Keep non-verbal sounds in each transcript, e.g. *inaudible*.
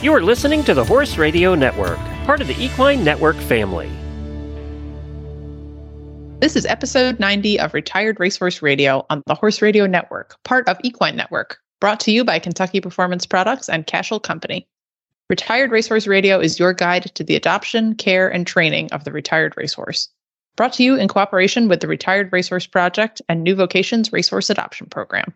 You are listening to the Horse Radio Network, part of the Equine Network family. This is episode 90 of Retired Racehorse Radio on the Horse Radio Network, part of Equine Network, brought to you by Kentucky Performance Products and Cashel Company. Retired Racehorse Radio is your guide to the adoption, care, and training of the retired racehorse. Brought to you in cooperation with the Retired Racehorse Project and New Vocations Racehorse Adoption Program.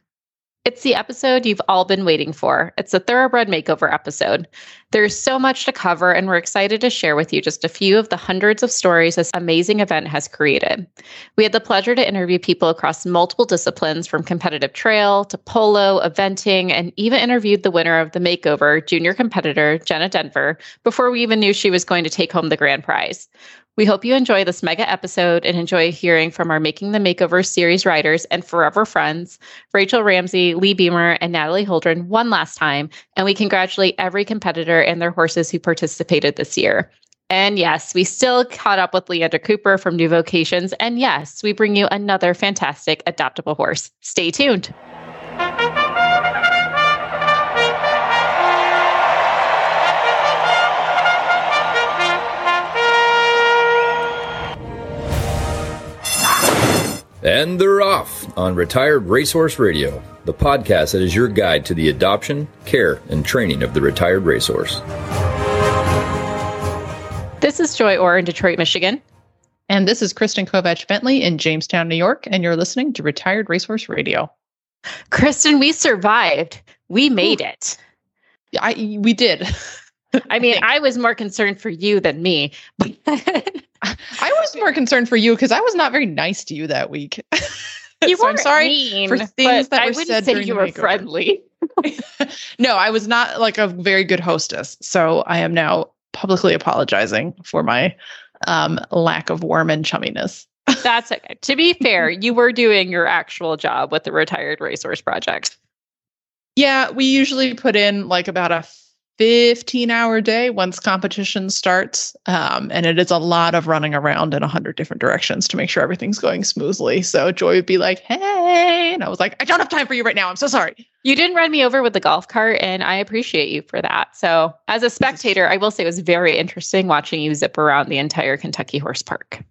It's the episode you've all been waiting for. It's a thoroughbred makeover episode. There's so much to cover, and we're excited to share with you just a few of the hundreds of stories this amazing event has created. We had the pleasure to interview people across multiple disciplines from competitive trail to polo, eventing, and even interviewed the winner of the makeover, junior competitor Jenna Denver, before we even knew she was going to take home the grand prize. We hope you enjoy this mega episode and enjoy hearing from our Making the Makeover series writers and forever friends, Rachel Ramsey, Lee Beamer, and Natalie Holdren, one last time. And we congratulate every competitor and their horses who participated this year. And yes, we still caught up with Leander Cooper from New Vocations. And yes, we bring you another fantastic adoptable horse. Stay tuned. And they're off on Retired Racehorse Radio, the podcast that is your guide to the adoption, care, and training of the retired racehorse. This is Joy Orr in Detroit, Michigan. And this is Kristen Kovach Bentley in Jamestown, New York, and you're listening to Retired Racehorse Radio. Kristen, we survived. We made Ooh. it. I we did. *laughs* I mean, I was more concerned for you than me. I was more concerned for you because I was not very nice to you that week. *laughs* You so I'm sorry mean, for things that I were said say you were makeover. friendly. *laughs* no, I was not like a very good hostess. So I am now publicly apologizing for my um, lack of warm and chumminess. *laughs* That's okay. To be fair, you were doing your actual job with the Retired Racehorse Project. Yeah, we usually put in like about a 15 hour day once competition starts. Um, and it is a lot of running around in a hundred different directions to make sure everything's going smoothly. So Joy would be like, Hey, and I was like, I don't have time for you right now. I'm so sorry. You didn't run me over with the golf cart and I appreciate you for that. So as a spectator, I will say it was very interesting watching you zip around the entire Kentucky horse park.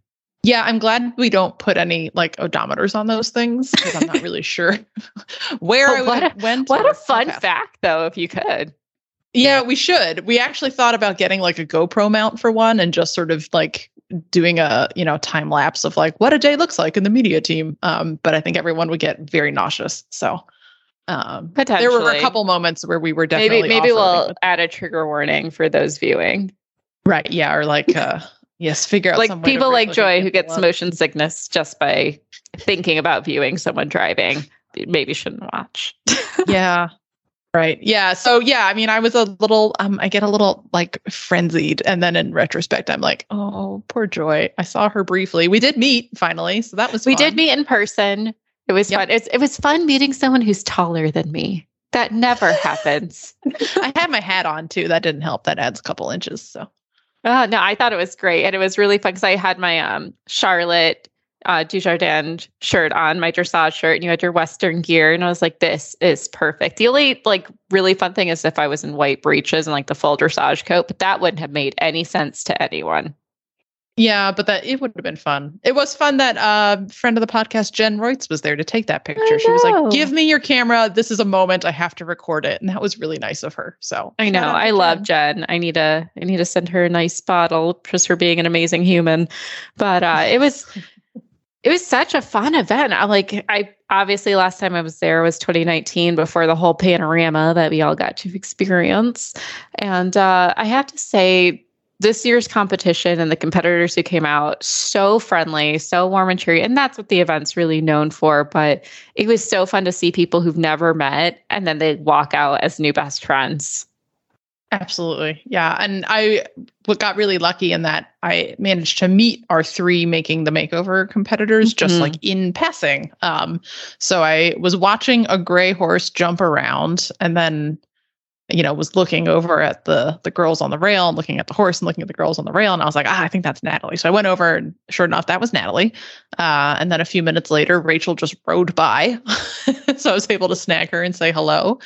Yeah, I'm glad we don't put any like odometers on those things because I'm not *laughs* really sure *laughs* where I what went. What a fun fact, though, if you could. Yeah, we should. We actually thought about getting like a GoPro mount for one and just sort of like doing a, you know, time lapse of like what a day looks like in the media team. Um, but I think everyone would get very nauseous. So um there were a couple moments where we were definitely maybe maybe we'll add a trigger warning for those viewing. Right. Yeah. Or like uh yes, figure out like people like Joy who gets motion sickness just by thinking about viewing someone driving maybe shouldn't watch. *laughs* yeah. Right. Yeah. So yeah, I mean, I was a little um I get a little like frenzied and then in retrospect I'm like, "Oh, poor Joy. I saw her briefly. We did meet finally, so that was We did meet in person. It was yep. fun. It's, it was fun meeting someone who's taller than me. That never *laughs* happens. I had my hat on too. That didn't help. That adds a couple inches, so. Oh, no, I thought it was great and it was really fun cuz I had my um Charlotte uh, Dujardin shirt on, my dressage shirt, and you had your Western gear. And I was like, this is perfect. The only like really fun thing is if I was in white breeches and like the full dressage coat, but that wouldn't have made any sense to anyone. Yeah, but that it would have been fun. It was fun that uh friend of the podcast, Jen Reutz, was there to take that picture. She was like, "Give me your camera. This is a moment. I have to record it," and that was really nice of her. So I know I love Jen. I need to I need to send her a nice bottle just for being an amazing human. But uh, it was it was such a fun event. I'm like I obviously last time I was there was 2019 before the whole panorama that we all got to experience. And uh, I have to say this year's competition and the competitors who came out so friendly, so warm and cheery, and that's what the event's really known for. But it was so fun to see people who've never met and then they walk out as new best friends. Absolutely. Yeah. And I got really lucky in that I managed to meet our three making the makeover competitors mm-hmm. just like in passing. Um, so I was watching a gray horse jump around and then, you know, was looking over at the the girls on the rail and looking at the horse and looking at the girls on the rail. And I was like, ah, I think that's Natalie. So I went over and sure enough, that was Natalie. Uh, and then a few minutes later, Rachel just rode by. *laughs* so I was able to snag her and say hello.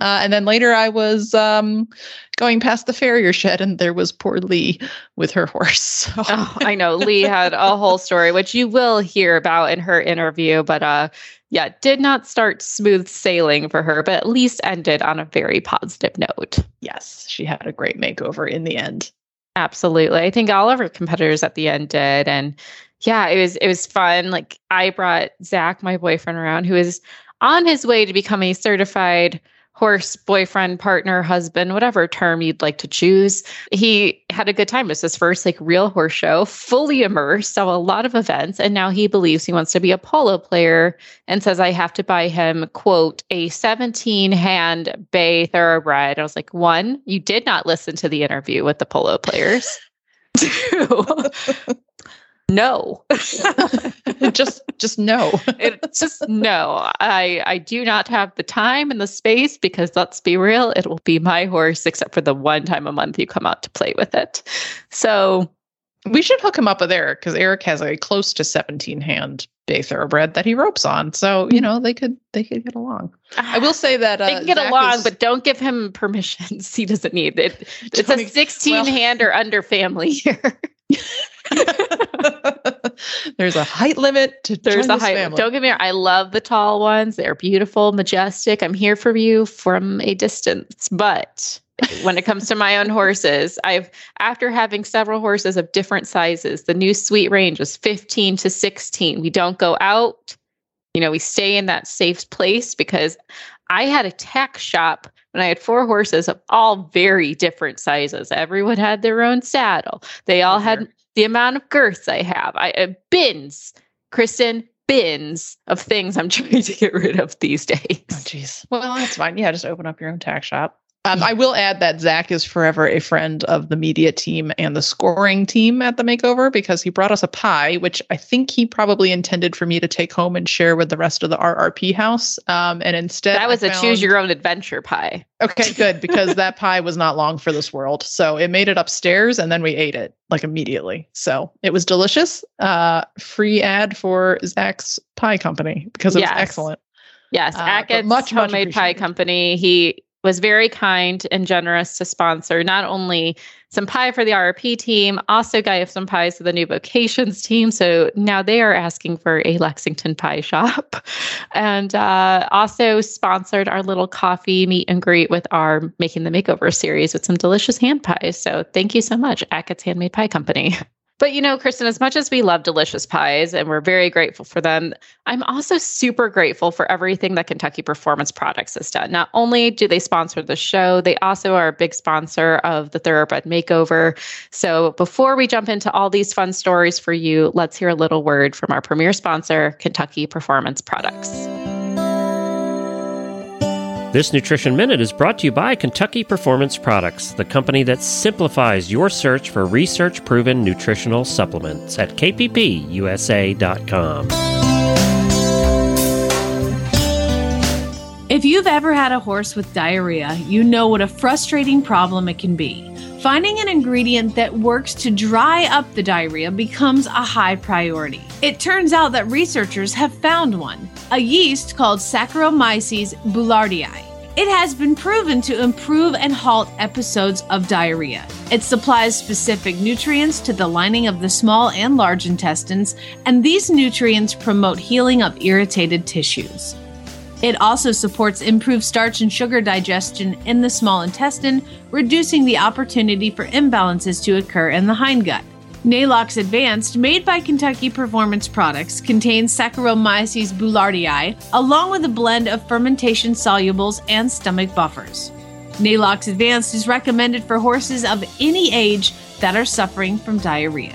Uh, and then later I was um, going past the farrier shed and there was poor Lee with her horse. *laughs* So. Oh, I know. Lee had a whole story, which you will hear about in her interview, but uh, yeah, did not start smooth sailing for her, but at least ended on a very positive note. Yes, she had a great makeover in the end. Absolutely. I think all of her competitors at the end did. And yeah, it was it was fun. Like I brought Zach, my boyfriend, around who is on his way to become a certified horse boyfriend, partner, husband, whatever term you'd like to choose. He had a good time. It was his first like real horse show, fully immersed, saw a lot of events, and now he believes he wants to be a polo player and says I have to buy him, quote, a 17 hand bay thoroughbred. I was like, one, you did not listen to the interview with the polo players. *laughs* Two, no. *laughs* Just just no. *laughs* It's just no. I i do not have the time and the space because let's be real it will be my horse except for the one time a month you come out to play with it. So we should hook him up with eric because eric has a close to 17 hand bay thoroughbred that he ropes on. So you know they could they could get along. I will say that uh, they can get Zach along is- but don't give him permissions. *laughs* He doesn't need it. It's a 16 well- hand or under family here *laughs* there's a height limit to There's a height. family. Don't get me wrong. I love the tall ones. They're beautiful, majestic. I'm here for you from a distance. But when it comes to my own horses, I've after having several horses of different sizes, the new sweet range was 15 to 16. We don't go out. You know, we stay in that safe place because I had a tack shop when I had four horses of all very different sizes. Everyone had their own saddle. They all had the amount of girths I have. I uh, bins, Kristen, bins of things I'm *laughs* trying to get rid of these days. Oh, jeez. Well, that's fine. Yeah, just open up your own tack shop. Um, I will add that Zach is forever a friend of the media team and the scoring team at the makeover because he brought us a pie, which I think he probably intended for me to take home and share with the rest of the RRP house. Um, and instead, That was a a choose your own adventure pie. Okay, good because that pie was not long for this world. So it made it upstairs and then we ate it like immediately. So it was delicious. Uh, free ad for Zach's Pie Company because it Yes. was excellent. Yes, Uh, Ackett's much, much Homemade Pie. Company. He was very kind and generous to sponsor not only some pie for the RRP team, also gave some pies to the new vocations team. So now they are asking for a Lexington pie shop, *laughs* and uh, also sponsored our little coffee meet and greet with our Making the Makeover series with some delicious hand pies. So thank you so much, Ackett's Handmade Pie Company. *laughs* But you know, Kristen, as much as we love delicious pies and we're very grateful for them, I'm also super grateful for everything that Kentucky Performance Products has done. Not only do they sponsor the show, they also are a big sponsor of the Thoroughbred Makeover. So before we jump into all these fun stories for you, let's hear a little word from our premier sponsor, Kentucky Performance Products. This Nutrition Minute is brought to you by Kentucky Performance Products, the company that simplifies your search for research proven nutritional supplements at kppusa.com. If you've ever had a horse with diarrhea, you know what a frustrating problem it can be. Finding an ingredient that works to dry up the diarrhea becomes a high priority. It turns out that researchers have found one a yeast called Saccharomyces boulardii. It has been proven to improve and halt episodes of diarrhea. It supplies specific nutrients to the lining of the small and large intestines, and these nutrients promote healing of irritated tissues. It also supports improved starch and sugar digestion in the small intestine, reducing the opportunity for imbalances to occur in the hindgut. Neigh-Lox Advanced, made by Kentucky Performance Products, contains Saccharomyces boulardii, along with a blend of fermentation solubles and stomach buffers. Neigh-Lox Advanced is recommended for horses of any age that are suffering from diarrhea.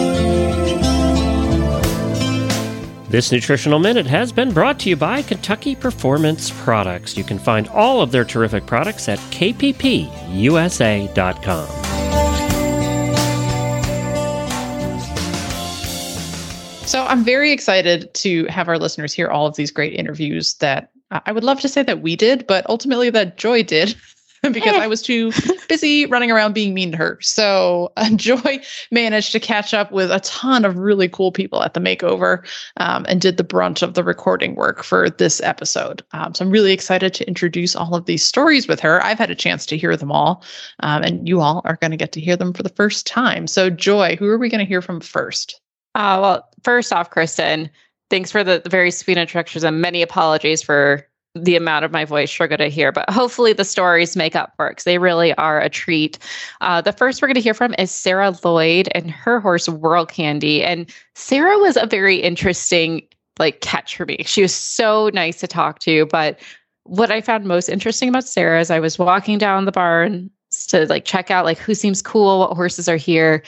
This Nutritional Minute has been brought to you by Kentucky Performance Products. You can find all of their terrific products at kppusa.com. So I'm very excited to have our listeners hear all of these great interviews that I would love to say that we did, but ultimately that Joy did. *laughs* *laughs* because I was too *laughs* busy running around being mean to her. So uh, *laughs* Joy managed to catch up with a ton of really cool people at the makeover um, and did the brunt of the recording work for this episode. Um, so I'm really excited to introduce all of these stories with her. I've had a chance to hear them all, um, and you all are going to get to hear them for the first time. So, Joy, who are we going to hear from first? Uh, well, first off, Kristen, thanks for the, the very sweet introductions and many apologies for the amount of my voice you're going to hear, but hopefully the stories make up for it because they really are a treat. Uh, the first we're going to hear from is Sarah Lloyd and her horse Whirl Candy. And Sarah was a very interesting like catch for me. She was so nice to talk to, but what I found most interesting about Sarah is I was walking down the barn to like check out like who seems cool, what horses are here,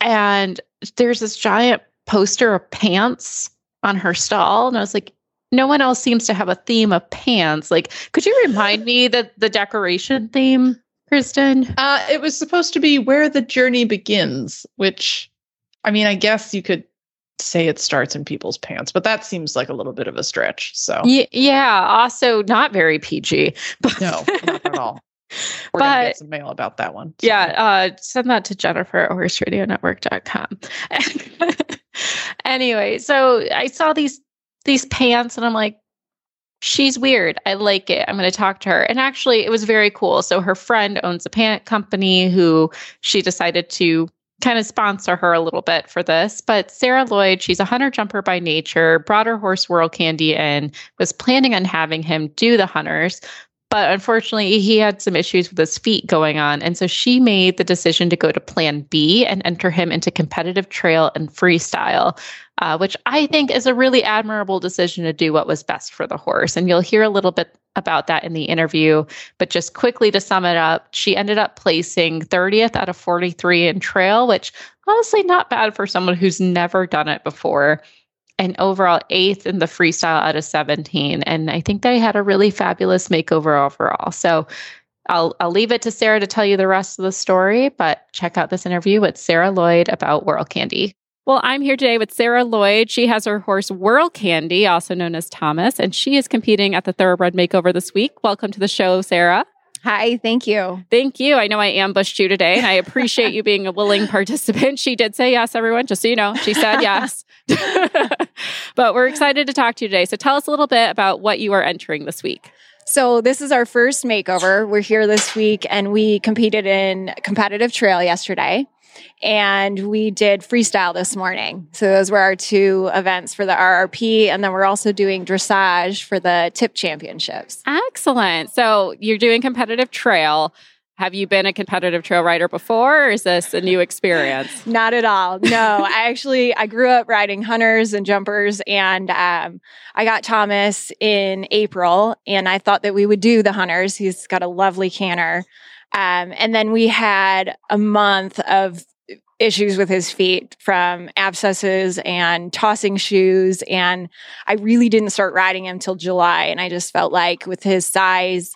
and there's this giant poster of pants on her stall, and I was like, no one else seems to have a theme of pants. Like, could you remind me that the decoration theme, Kristen? Uh, it was supposed to be where the journey begins, which, I mean, I guess you could say it starts in people's pants, but that seems like a little bit of a stretch. So, y- yeah, also not very PG. *laughs* But no, not at all. *laughs* We're but, gonna get some mail about that one. So. Yeah, uh, send that to Jennifer at horseradionetwork.com. *laughs* anyway, so I saw these these pants and I'm like, she's weird. I like it. I'm going to talk to her. And actually, it was very cool. So her friend owns a pant company who she decided to kind of sponsor her a little bit for this. But Sarah Lloyd, she's a hunter jumper by nature, brought her horse Whirl Candy in, was planning on having him do the hunters. But unfortunately, he had some issues with his feet going on. And so she made the decision to go to plan B and enter him into competitive trail and freestyle, uh, which I think is a really admirable decision to do what was best for the horse. And you'll hear a little bit about that in the interview. But just quickly to sum it up, she ended up placing 30th out of 43 in trail, which honestly not bad for someone who's never done it before and overall eighth in the freestyle out of 17. And I think they had a really fabulous makeover overall. So I'll, I'll leave it to Sarah to tell you the rest of the story, but check out this interview with Sarah Lloyd about Whirl Candy. Well, I'm here today with Sarah Lloyd. She has her horse Whirl Candy, also known as Thomas, and she is competing at the Thoroughbred Makeover this week. Welcome to the show, Sarah. Hi, thank you. Thank you. I know I ambushed you today, and I appreciate you being a willing *laughs* participant. She did say yes, everyone, just so you know. She said yes. *laughs* but we're excited to talk to you today. So tell us a little bit about what you are entering this week. So, this is our first makeover. We're here this week, and we competed in competitive trail yesterday and we did freestyle this morning. So those were our two events for the RRP, and then we're also doing dressage for the tip championships. Excellent. So you're doing competitive trail. Have you been a competitive trail rider before, or is this a new experience? *laughs* Not at all. No, I actually I grew up riding hunters and jumpers, and um, I got Thomas in April, and I thought that we would do the hunters. He's got a lovely canter. Um, and then we had a month of issues with his feet from abscesses and tossing shoes. And I really didn't start riding him till July. And I just felt like with his size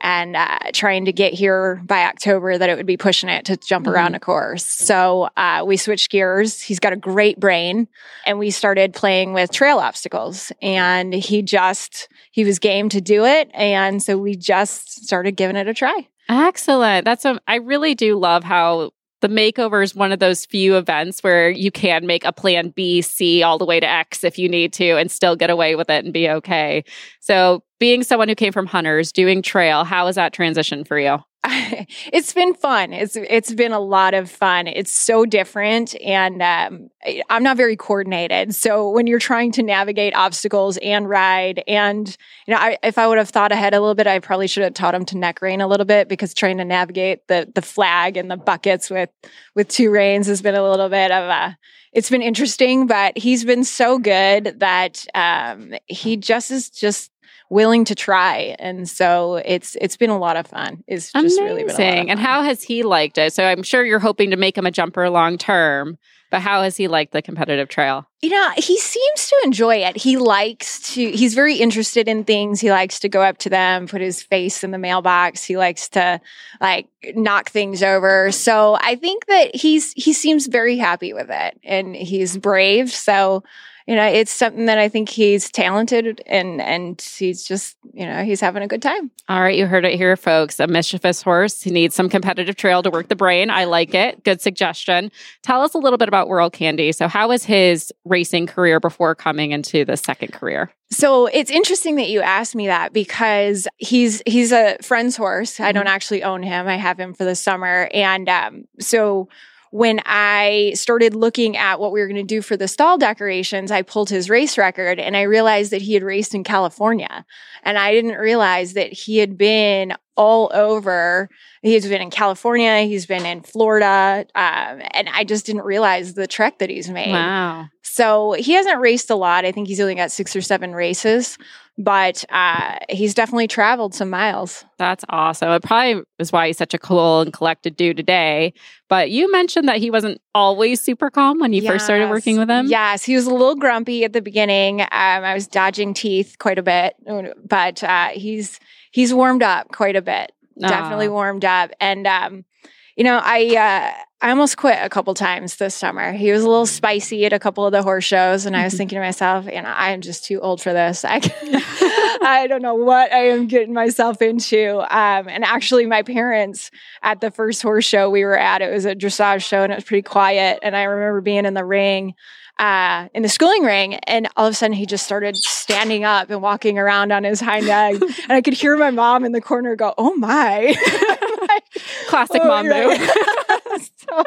and uh, trying to get here by October that it would be pushing it to jump mm-hmm. around a course. So uh, we switched gears. He's got a great brain. And we started playing with trail obstacles. And he just, he was game to do it. And so we just started giving it a try. Excellent. That's a, I really do love how the makeover is one of those few events where you can make a plan B, C, all the way to X if you need to and still get away with it and be okay. So, being someone who came from hunters, doing trail, how was that transition for you? *laughs* it's been fun. It's it's been a lot of fun. It's so different, and um, I'm not very coordinated. So when you're trying to navigate obstacles and ride, and you know, I, if I would have thought ahead a little bit, I probably should have taught him to neck rein a little bit because trying to navigate the the flag and the buckets with with two reins has been a little bit of a. It's been interesting, but he's been so good that um, he just is just willing to try. And so it's it's been a lot of fun. It's just Amazing. really been And how has he liked it? So I'm sure you're hoping to make him a jumper long term. But how has he liked the competitive trail? You know, he seems to enjoy it. He likes to, he's very interested in things. He likes to go up to them, put his face in the mailbox. He likes to like knock things over. So I think that he's, he seems very happy with it and he's brave. So you know, it's something that I think he's talented and and he's just, you know, he's having a good time. All right, you heard it here, folks. A mischievous horse. He needs some competitive trail to work the brain. I like it. Good suggestion. Tell us a little bit about Whirl Candy. So, how was his racing career before coming into the second career? So it's interesting that you asked me that because he's he's a friend's horse. I don't mm-hmm. actually own him. I have him for the summer, and um, so when I started looking at what we were going to do for the stall decorations, I pulled his race record and I realized that he had raced in California. And I didn't realize that he had been all over. He's been in California, he's been in Florida, um, and I just didn't realize the trek that he's made. Wow. So he hasn't raced a lot. I think he's only got six or seven races, but uh, he's definitely traveled some miles. That's awesome. It probably is why he's such a cool and collected dude today. But you mentioned that he wasn't always super calm when you yes. first started working with him. Yes, he was a little grumpy at the beginning. Um, I was dodging teeth quite a bit, but uh, he's he's warmed up quite a bit. Definitely warmed up. And um, you know, I uh, I almost quit a couple times this summer. He was a little spicy at a couple of the horse shows, and I was mm-hmm. thinking to myself, you know, I am just too old for this. I *laughs* *laughs* I don't know what I am getting myself into. Um, and actually, my parents at the first horse show we were at, it was a dressage show, and it was pretty quiet. And I remember being in the ring uh, in the schooling ring, and all of a sudden he just started standing up and walking around on his hind legs, *laughs* and I could hear my mom in the corner go, "Oh my!" *laughs* Classic oh, mom move. *laughs* so,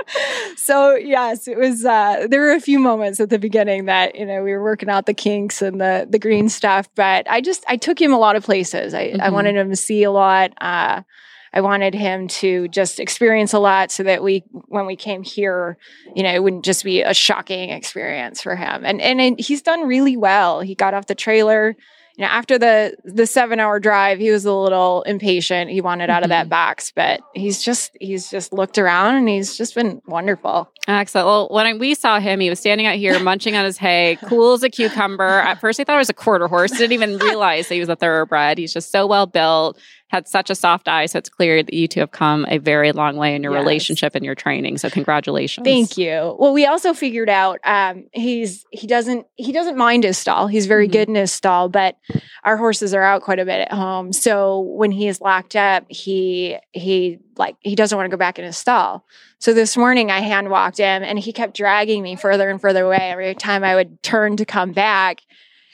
so, yes, it was. Uh, there were a few moments at the beginning that you know we were working out the kinks and the the green stuff, but I just I took him a lot of places. I, mm-hmm. I wanted him to see a lot. Uh, I wanted him to just experience a lot so that we, when we came here, you know, it wouldn't just be a shocking experience for him. And and it, he's done really well. He got off the trailer. You know, after the the seven hour drive, he was a little impatient. He wanted out mm-hmm. of that mm-hmm. box, but he's just he's just looked around and he's just been wonderful. Excellent. Well, when we saw him, he was standing out here munching on his hay, cool as a cucumber. At first, I thought it was a quarter horse. Didn't even realize he was a thoroughbred. He's just so well built had such a soft eye. So it's clear that you two have come a very long way in your yes. relationship and your training. So congratulations. Thank you. Well, we also figured out um, he's he doesn't he doesn't mind his stall. He's very mm-hmm. good in his stall, but our horses are out quite a bit at home. So when he is locked up, he he like he doesn't want to go back in his stall. So this morning I hand walked him and he kept dragging me further and further away. Every time I would turn to come back,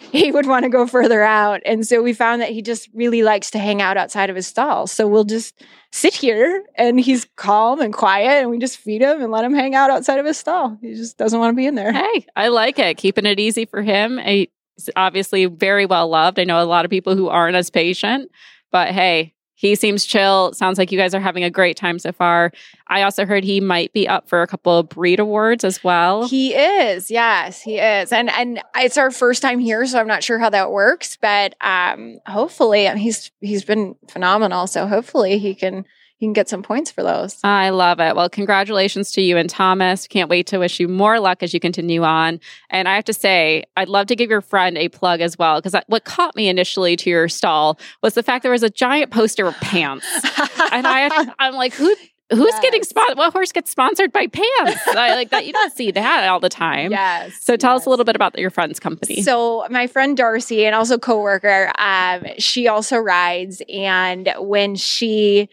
*laughs* he would want to go further out. And so we found that he just really likes to hang out outside of his stall. So we'll just sit here and he's calm and quiet and we just feed him and let him hang out outside of his stall. He just doesn't want to be in there. Hey, I like it. Keeping it easy for him. He's obviously very well loved. I know a lot of people who aren't as patient, but hey, he seems chill. Sounds like you guys are having a great time so far. I also heard he might be up for a couple of breed awards as well. He is. Yes, he is. And and it's our first time here, so I'm not sure how that works, but um hopefully he's he's been phenomenal, so hopefully he can you can get some points for those. I love it. Well, congratulations to you and Thomas. Can't wait to wish you more luck as you continue on. And I have to say, I'd love to give your friend a plug as well, because what caught me initially to your stall was the fact there was a giant poster of pants. and I, *laughs* I'm like, who Who's yes. getting sponsored? What horse gets sponsored by pants? I like that. You don't see that all the time. Yes. So tell yes. us a little bit about your friend's company. So my friend Darcy and also coworker, um, she also rides, and when she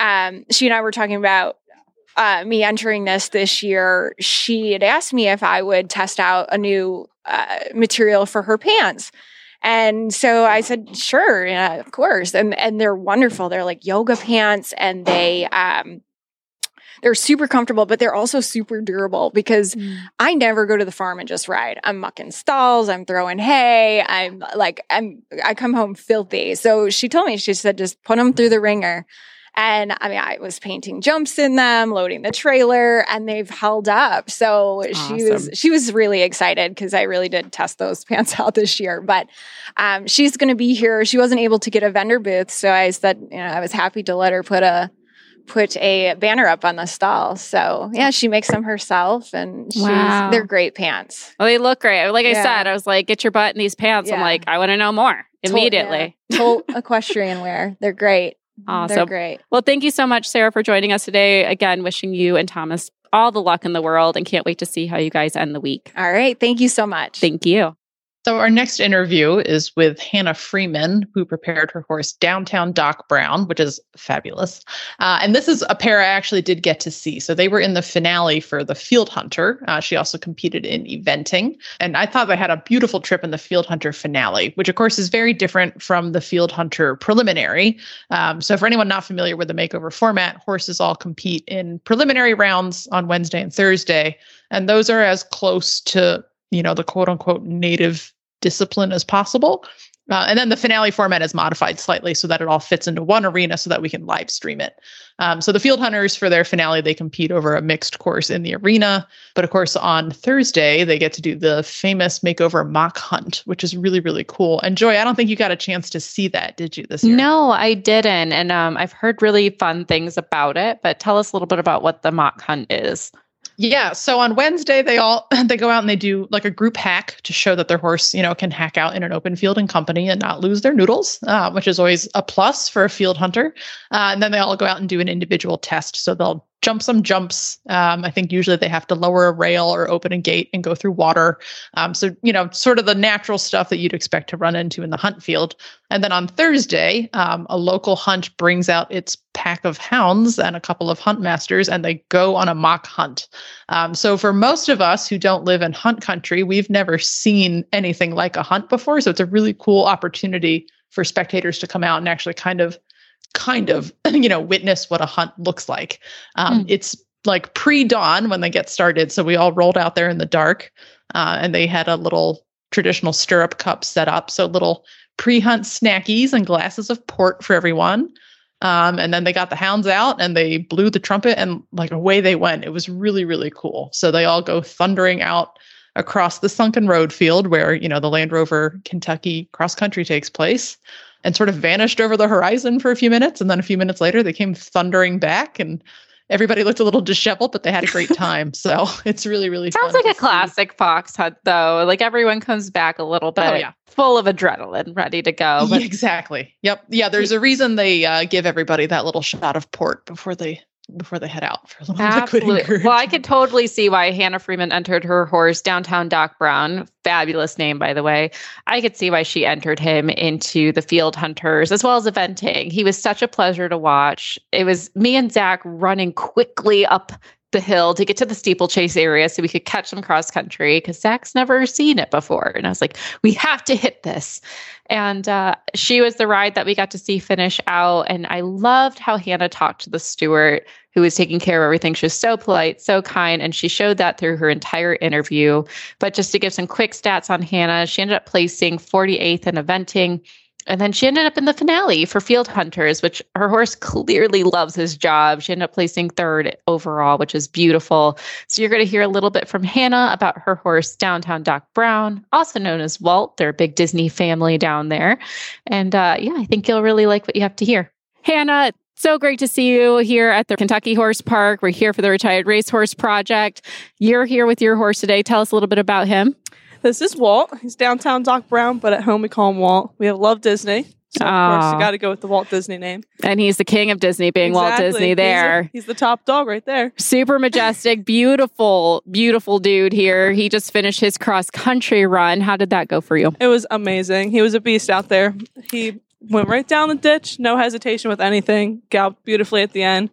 um, she and I were talking about uh, me entering this this year. She had asked me if I would test out a new uh, material for her pants. And so I said, sure, yeah, of course. And and they're wonderful. They're like yoga pants and they um they're super comfortable, but they're also super durable because mm. I never go to the farm and just ride. I'm mucking stalls, I'm throwing hay, I'm like I'm I come home filthy. So she told me, she said, just put them through the ringer. And I mean, I was painting jumps in them, loading the trailer, and they've held up. So awesome. she was she was really excited because I really did test those *laughs* pants out this year. But um, she's going to be here. She wasn't able to get a vendor booth, so I said, you know, I was happy to let her put a put a banner up on the stall. So yeah, she makes them herself, and wow. they're great pants. Well, they look great. Like yeah. I said, I was like, get your butt in these pants. Yeah. I'm like, I want to know more immediately. *laughs* Total, yeah. equestrian wear. They're great. Mm-hmm. Awesome. They're great. Well, thank you so much, Sarah, for joining us today. Again, wishing you and Thomas all the luck in the world and can't wait to see how you guys end the week. All right. Thank you so much. Thank you. So, our next interview is with Hannah Freeman, who prepared her horse Downtown Doc Brown, which is fabulous. Uh, and this is a pair I actually did get to see. So, they were in the finale for the Field Hunter. Uh, she also competed in eventing. And I thought they had a beautiful trip in the Field Hunter finale, which, of course, is very different from the Field Hunter preliminary. Um, so, for anyone not familiar with the makeover format, horses all compete in preliminary rounds on Wednesday and Thursday. And those are as close to you know the quote unquote native discipline as possible. Uh, and then the finale format is modified slightly so that it all fits into one arena so that we can live stream it. Um, so the field hunters for their finale they compete over a mixed course in the arena. But of course on thursday they get to do the famous makeover mock hunt which is really really cool. And joy i don't think you got a chance to see that did you this year? No i didn't. And um, i've heard really fun things about it but tell us a little bit about what the mock hunt is yeah. So on Wednesday, they all *laughs* they go out and they do like a group hack to show that their horse, you know, can hack out in an open field and company and not lose their noodles, uh, which is always a plus for a field hunter. Uh, and then they all go out and do an individual test. So they'll jump some jumps. Um, I think usually they have to lower a rail or open a gate and go through water. Um, so, you know, sort of the natural stuff that you'd expect to run into in the hunt field. And then on Thursday, um, a local hunt brings out its pack of hounds and a couple of hunt masters, and they go on a mock hunt. Um, so, for most of us who don't live in hunt country, we've never seen anything like a hunt before. So, it's a really cool opportunity for spectators to come out and actually kind of kind of *laughs* you know witness what a hunt looks like. Um, mm. it's like pre-dawn when they get started so we all rolled out there in the dark uh, and they had a little traditional stirrup cup set up so little pre-hunt snackies and glasses of port for everyone. Um, and then they got the hounds out and they blew the trumpet and like away they went. It was really really cool. So they all go thundering out across the sunken road field where you know the land rover kentucky cross country takes place and sort of vanished over the horizon for a few minutes. And then a few minutes later, they came thundering back and everybody looked a little disheveled, but they had a great *laughs* time. So *laughs* it's really, really sounds like a see. classic fox hunt, though. Like everyone comes back a little bit, oh, yeah. full of adrenaline, ready to go. But- exactly. Yep. Yeah. There's a reason they uh, give everybody that little shot of port before they before they head out for a little *laughs* Absolutely. Well, I could *laughs* totally see why Hannah Freeman entered her horse downtown Doc Brown. Fabulous name, by the way. I could see why she entered him into the field hunters as well as eventing. He was such a pleasure to watch. It was me and Zach running quickly up the hill to get to the steeplechase area so we could catch some cross country because Zach's never seen it before. And I was like, we have to hit this. And uh, she was the ride that we got to see finish out. And I loved how Hannah talked to the steward who was taking care of everything. She was so polite, so kind, and she showed that through her entire interview. But just to give some quick stats on Hannah, she ended up placing 48th in eventing. And then she ended up in the finale for Field Hunters, which her horse clearly loves his job. She ended up placing third overall, which is beautiful. So you're going to hear a little bit from Hannah about her horse, Downtown Doc Brown, also known as Walt. They're a big Disney family down there. And uh, yeah, I think you'll really like what you have to hear. Hannah, so great to see you here at the Kentucky Horse Park. We're here for the Retired Racehorse Project. You're here with your horse today. Tell us a little bit about him. This is Walt. He's downtown Doc Brown, but at home we call him Walt. We have Love Disney. So of course you got to go with the Walt Disney name. And he's the king of Disney, being exactly. Walt Disney there. He's, a, he's, the top dog right there. Super majestic, *laughs* beautiful, beautiful dude here. He just finished his cross country run. How did that go for you? It was amazing. He was a beast out there. He went right down the ditch, no hesitation with anything, galloped beautifully at the end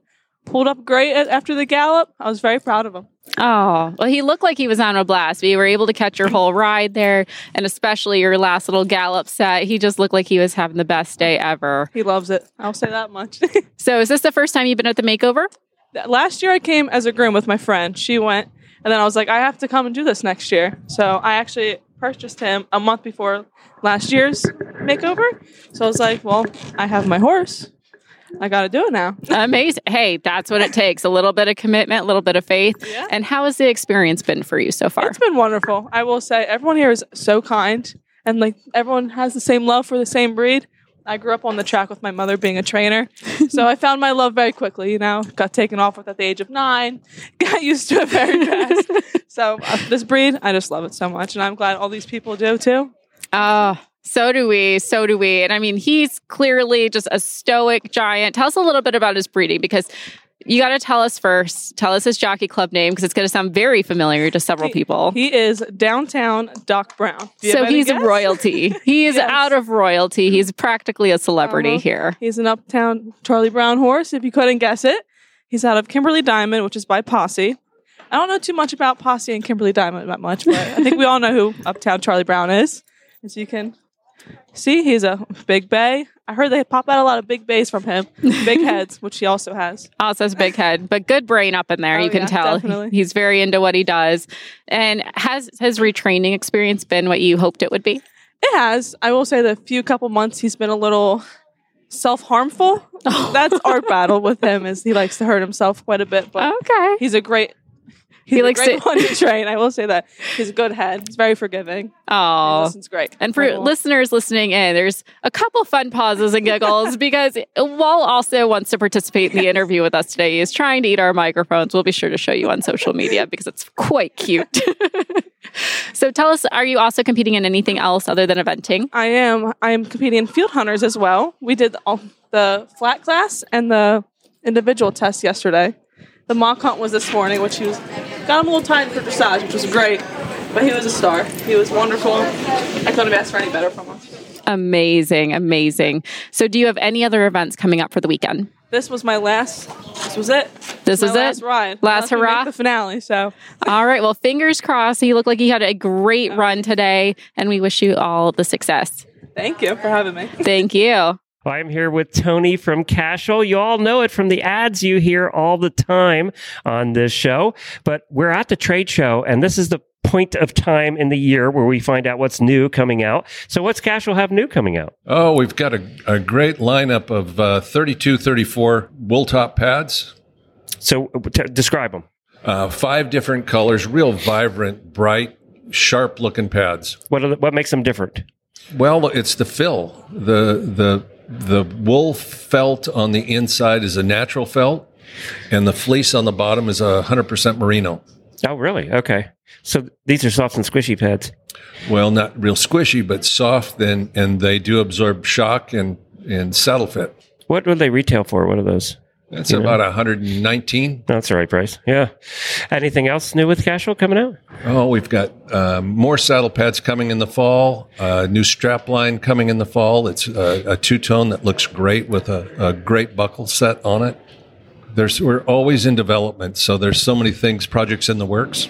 pulled up great after the gallop. I was very proud of him. Oh, well, he looked like he was on a blast. We were able to catch your whole ride there, and especially your last little gallop set. He just looked like he was having the best day ever. He loves it. I'll say that much. *laughs* so, is this the first time you've been at the makeover? Last year, I came as a groom with my friend. She went, and then I was like, I have to come and do this next year. So, I actually purchased him a month before last year's makeover. So, I was like, well, I have my horse. I got to do it now. *laughs* Amazing. Hey, that's what it takes a little bit of commitment, a little bit of faith. Yeah. And how has the experience been for you so far? It's been wonderful. I will say, everyone here is so kind and like everyone has the same love for the same breed. I grew up on the track with my mother being a trainer. *laughs* so I found my love very quickly, you know, got taken off with at the age of nine, *laughs* got used to it very fast. so uh, this breed, I just love it so much. And I'm glad all these people do too. Oh, so do we. So do we. And I mean, he's clearly just a stoic giant. Tell us a little bit about his breeding because You got to tell us first. Tell us his jockey club name because it's going to sound very familiar to several He- people. He is downtown Doc Brown. So he's guess? royalty. *laughs* He is Yes. out of royalty. He's practically a celebrity Uh-huh. here. He's an uptown Charlie Brown horse, if you couldn't guess it. He's out of Kimberly Diamond, which is by Posse. I don't know too much about Posse and Kimberly Diamond that much, but I think we all know who *laughs* Uptown Charlie Brown is. As you can see, he's a big bay. I heard they pop out a lot of big bays from him, big *laughs* heads, which he also has. Also has a big head, but good brain up in there. Oh, you can yeah, tell definitely. he's very into what he does. And has his retraining experience been what you hoped it would be? It has. I will say the few couple months he's been a little self harmful. *laughs* That's our battle with him is he likes to hurt himself quite a bit, but Okay. he's a great he's He likes great to- one to train. I will say that. He's a good head. He's very forgiving. Oh. listens great. And for well. listeners listening in, there's a couple fun pauses and giggles *laughs* because Walt also wants to participate in the interview with us today. He's trying to eat our microphones. We'll be sure to show you on social media because it's quite cute. *laughs* so tell us, are you also competing in anything else other than eventing? I am I am competing in field hunters as well. We did all, the flat class and the individual test yesterday. The mock hunt was this morning, which he was got him a little tired for dressage, which was great. But he was a star. He was wonderful. I couldn't have asked for any better from him. Amazing, amazing. So do you have any other events coming up for the weekend? This was my last. This was it. This my is last it? ride. Last Let me make hurrah? The finale. So *laughs* All right. Well, fingers crossed. You look like you had a great run today, and we wish you all the success. thank you for having me. Thank you. I'm here with Tony from Cashel. You all know it from the ads you hear all the time on this show, but we're at the trade show, and this is the point of time in the year where we find out what's new coming out. So, what's Cashel have new coming out? Oh, we've got a, a great lineup of uh, 32, 34 wool top pads, So, t- describe them. uh, five different colors, real vibrant, bright, sharp looking pads. What are the, what makes them different? Well, it's the fill. The the the wool felt on the inside is a natural felt, and the fleece on the bottom is a hundred percent merino. Oh, really? Okay. So these are soft and squishy pads. Well, not real squishy, but soft, and and they do absorb shock and and saddle fit. What would they retail for? What are those? That's about 119. That's the right price. Yeah. Anything else new with Cashel coming out? Oh, we've got um, more saddle pads coming in the fall. Uh, new strap line coming in the fall. It's a, a two tone that looks great with a, a great buckle set on it. There's we're always in development, so there's so many things, projects in the works.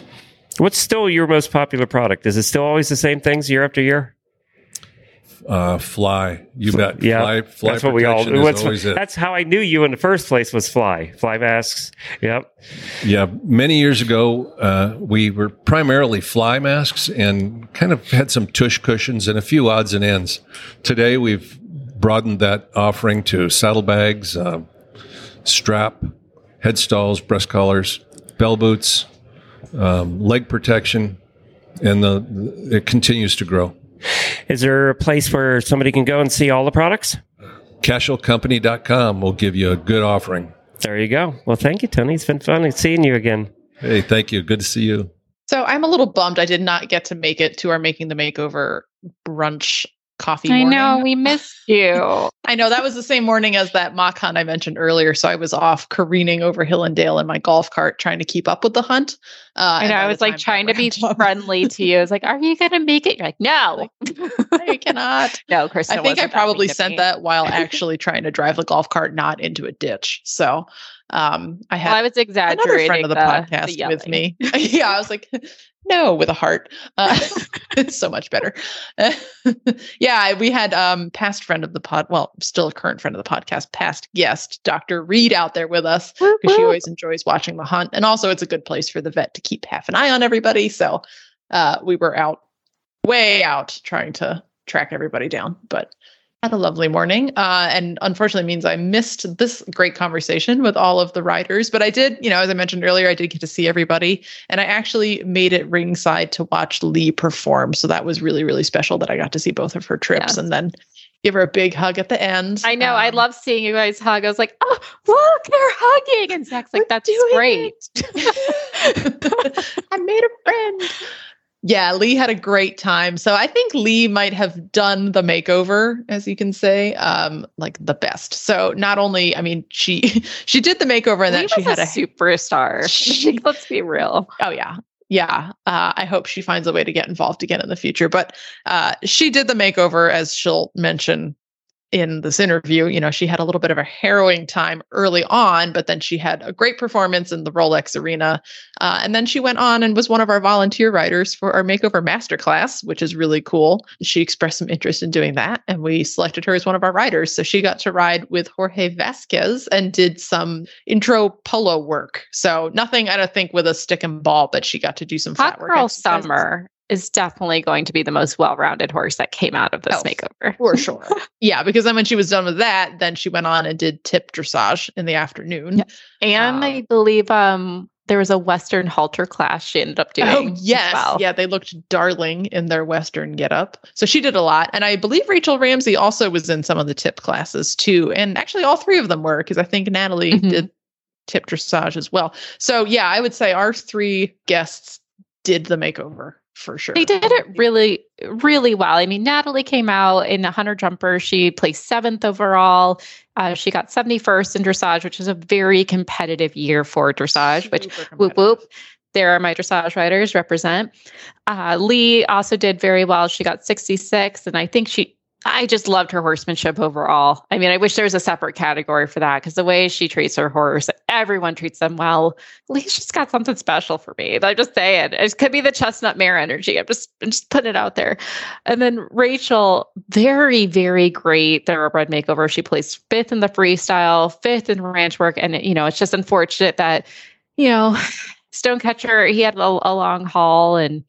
What's still your most popular product? Is it still always the same things year after year? Uh, fly, you bet. Yeah, fly, fly that's what we all. protection is What's, it. that's how I knew you in the first place was fly, fly masks. Yep. Yeah, many years ago, uh, we were primarily fly masks and kind of had some tush cushions and a few odds and ends. Today, we've broadened that offering to saddlebags, uh, strap, head stalls, breast collars, bell boots, um, leg protection, and the it continues to grow. Is there a place where somebody can go and see all the products? CashelCompany.com will give you a good offering. There you go. Well, thank you, Tony. It's been fun seeing you again. Hey, thank you. Good to see you. So I'm a little bummed I did not get to make it to our making the makeover brunch coffee. I morning. know we missed you. *laughs* I know that was the same morning as that mock hunt I mentioned earlier. So I was off careening over hill and dale in my golf cart trying to keep up with the hunt. Uh, I know. I was like trying to be friendly to you. I was like, "Are you going to make it?" You're like, "No, *laughs* I cannot. *laughs* no." Kristen, I think I probably sent that while actually trying to drive the golf cart not into a ditch. So um, I had Well, I was exaggerating. another friend of the, the podcast the with me. *laughs* yeah, I was like, *laughs* no, with a heart. Uh, *laughs* it's so much better. yeah, we had um past friend of the pod, well, still a current friend of the podcast, past guest, Dr. Reed out there with us because she always enjoys watching the hunt. And also it's a good place for the vet to keep half an eye on everybody. So uh we were out way out trying to track everybody down. But had a lovely morning uh, and unfortunately means i missed this great conversation with all of the riders but i did you know as i mentioned earlier i did get to see everybody and i actually made it ringside to watch lee perform so that was really really special that i got to see both of her trips and then give her a big hug at the end I know. I Um, love seeing you guys hug. I was like, "Oh, look, they're hugging!" And Zach's like, "That's great." *laughs* i made a friend Yeah, Lee had a great time. So I think Lee might have done the makeover, as you can say, um, like the best. So not only, I mean, she *laughs* she did the makeover and Lee then she had a, superstar. *laughs* She- Let's be real. oh yeah, yeah. Uh, I hope she finds a way to get involved again in the future. But uh, she did the makeover, as she'll mention in this interview. You know, she had a little bit of a harrowing time early on, but then she had a great performance in the Rolex Arena, uh, and then she went on and was one of our volunteer writers for our makeover masterclass, which is really cool. She expressed some interest in doing that, and we selected her as one of our writers. So she got to ride with Jorge Vasquez and did some intro polo work. So nothing, I don't think, with a stick and ball, but she got to do some Hot flat work. Girl. Summer is definitely going to be the most well-rounded horse that came out of this Oh, makeover. for sure. *laughs* yeah, because then when she was done with that, then she went on and did tip dressage in the afternoon. And Um, I believe um there was a Western halter class she ended up doing. Oh yes, well. yeah, they looked darling in their western getup. So she did a lot, and I believe Rachel Ramsey also was in some of the tip classes too. And actually, all three of them were because I think Natalie Mhm. did tip dressage as well. So yeah, I would say our three guests did the makeover for sure. They did it really, really well. I mean, Natalie came out in a hunter jumper. She placed seventh overall. Uh, she got 71st in dressage, which is a very competitive year for dressage, which whoop whoop. There are my dressage riders represent. Uh, Lee also did very well. She got 66, and I think she. I just loved her horsemanship overall. I mean, I wish there was a separate category for that because the way she treats her horse, everyone treats them well. Lee's just got something special for me. I'm just saying, it could be the chestnut mare energy. I'm just, I'm just putting it out there. And then Rachel, very, very great thoroughbred makeover. She placed fifth in the freestyle, fifth in ranch work, and you know, it's just unfortunate that you know, *sighs* Stonecatcher, he had a, a long haul and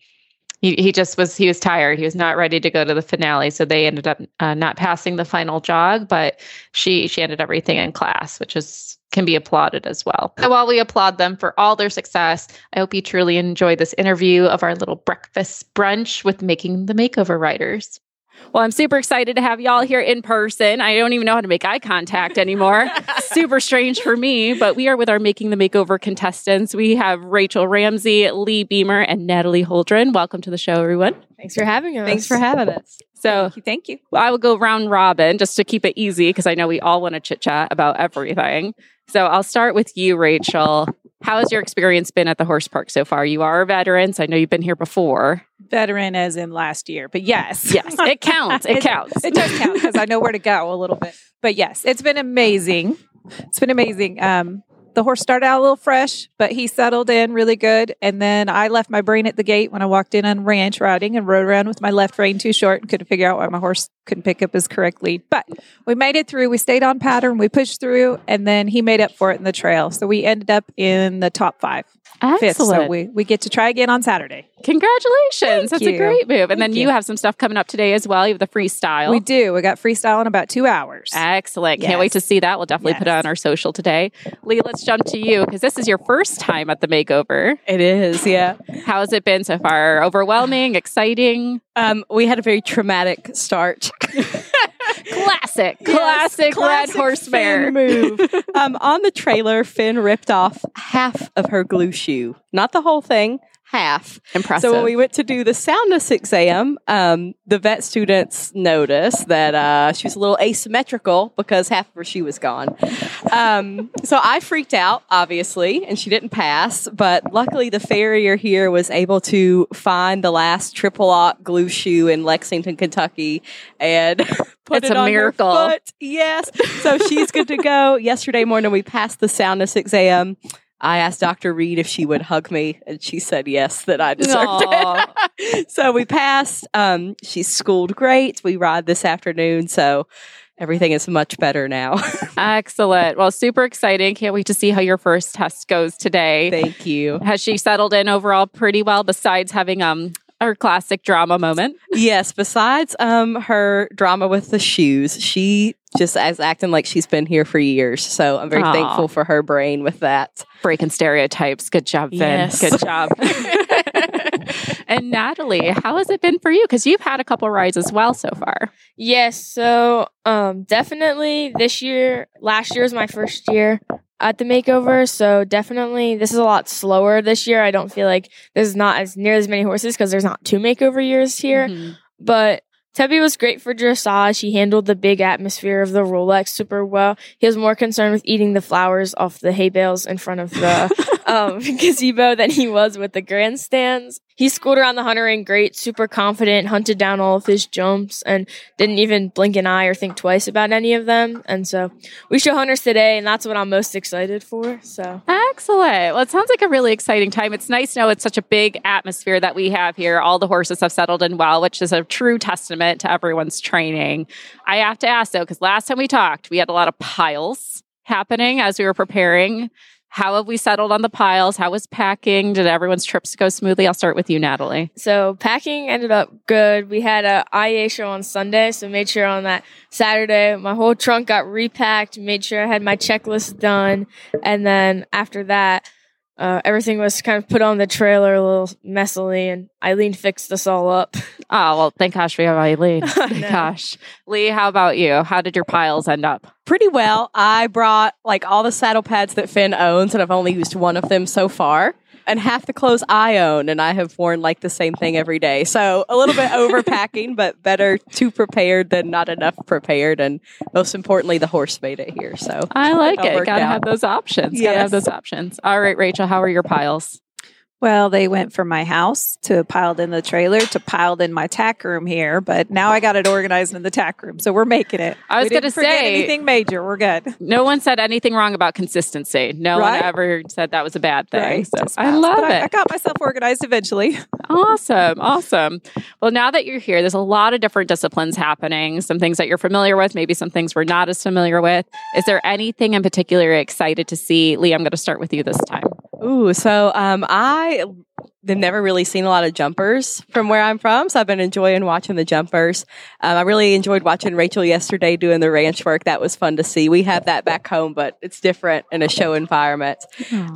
he, he just was he was tired. He was not ready to go to the finale, so they ended up uh, not passing the final jog. But she she ended everything in class, which is can be applauded as well. So while we applaud them for all their success, I hope you truly enjoyed this interview of our little breakfast brunch with making the makeover writers. Well, I'm super excited to have y'all here in person. I don't even know how to make eye contact anymore. *laughs* super strange for me, but we are with our Making the Makeover contestants. We have Rachel Ramsey, Lee Beamer, and Natalie Holdren. Welcome to the show, everyone. Thanks for having us. Thanks for having us. So Thank you. Thank you. I will go round robin just to keep it easy because I know we all want to chit chat about everything. So I'll start with you, Rachel. How has your experience been at the horse park so far? You are a veteran, so I know you've been here before. Veteran as in last year, but yes. Yes, it *laughs* counts. It counts. It does count because I know where to go a little bit. But yes, it's been amazing. It's been amazing. Um, the horse started out a little fresh, but he settled in really good. And then I left my brain at the gate when I walked in on ranch riding and rode around with my left rein too short and couldn't figure out why my horse couldn't pick up his correct lead. But we made it through. We stayed on pattern. We pushed through, and then he made up for it in the trail. So we ended up in the top five, fifth. So Excellent. we, we get to try again on Saturday. Congratulations. Thank That's you. a great move. And then you you. have some stuff coming up today as well. You have the freestyle. We do. We got freestyle in about two hours. Excellent. Can't wait to see that. We'll definitely put it on our social today. Lee, let's jump to you because this is your first time at the makeover. It is, yeah. How has it been so far? Overwhelming, exciting, Um, we had a very traumatic start. *laughs* classic, Yes, classic, red classic horse mare. move. um, on the trailer, Finn ripped off half of her glue shoe, not the whole thing, half. Impressive. So when we went to do the soundness exam, um, the vet students noticed that uh, she was a little asymmetrical because half of her shoe was gone. Um, so I freaked out, obviously, and she didn't pass. But luckily, the farrier here was able to find the last triple lock glue shoe in Lexington, Kentucky, and *laughs* put It's it a on her miracle. foot. Yes. So she's good to go. Yesterday morning, we passed the soundness exam. I asked Dr. Reed if she would hug me, and she said yes, that I deserved it. *laughs* so we passed. Um, she's schooled great. We ride this afternoon, so everything is much better now. *laughs* Excellent. Well, super exciting. Can't wait to see how your first test goes today. Thank you. Has she settled in overall pretty well besides having um her classic drama moment? yes, besides um her drama with the shoes, she just is acting like she's been here for years. So I'm very Aw. thankful for her brain with that. Breaking stereotypes. Good job, Finn. Yes. Good job. *laughs* and Natalie, how has it been for you? Because you've had a couple rides as well so far. Yes, so um definitely this year, last year was my first year. At the makeover. So definitely, this is a lot slower this year. I don't feel like there's not as near as many horses because there's not two makeover years here. Mhm. But Tebby was great for dressage. He handled the big atmosphere of the Rolex super well. He was more concerned with eating the flowers off the hay bales in front of the *laughs* um, *laughs* gazebo than he was with the grandstands. He schooled around the hunter ring great, super confident, hunted down all of his jumps, and didn't even blink an eye or think twice about any of them. And so we show hunters today, and that's what I'm most excited for. So Excellent. Well, it sounds like a really exciting time. It's nice to know it's such a big atmosphere that we have here. All the horses have settled in well, which is a true testament to everyone's training. I have to ask though, because last time we talked, we had a lot of piles happening as we were preparing. How have we settled on the piles? How was packing? Did everyone's trips go smoothly? I'll start with you, Natalie. So packing ended up good. We had a IA show on Sunday, so made sure on that Saturday my whole trunk got repacked. Made sure I had my checklist done, and then after that, uh, everything was kind of put on the trailer a little messily, and Eileen fixed us all up. Oh, *laughs* well, thank gosh we have Eileen. *laughs* Thank gosh. Lee, how about you? How did your piles end up? Pretty well. I brought like all the saddle pads that Finn owns, and I've only used one of them so far. And half the clothes I own, and I have worn like the same thing every day. So a little bit overpacking, but better too prepared than not enough prepared. And most importantly, the horse made it here. So I like it. Gotta out. have those options. Gotta have those options. All right, Rachel, how are your piles? Well, they went from my house to piled in the trailer to piled in my tack room here, but now I got it organized in the tack room, so we're making it. I was gonna say- anything major. We're good. No one said anything wrong about consistency. No Right? one ever said that was a bad thing. Right, So I love But it. I, I got myself organized eventually. Awesome. Awesome. Well, now that you're here, there's a lot of different disciplines happening, some things that you're familiar with, maybe some things we're not as familiar with. Is there anything in particular you're excited to see? Lee, I'm going to start with you this time. Ooh, so um, I have never really seen a lot of jumpers from where I'm from, so I've been enjoying watching the jumpers. Um, I really enjoyed watching Rachel yesterday doing the ranch work. That was fun to see. We have that back home, but it's different in a show environment.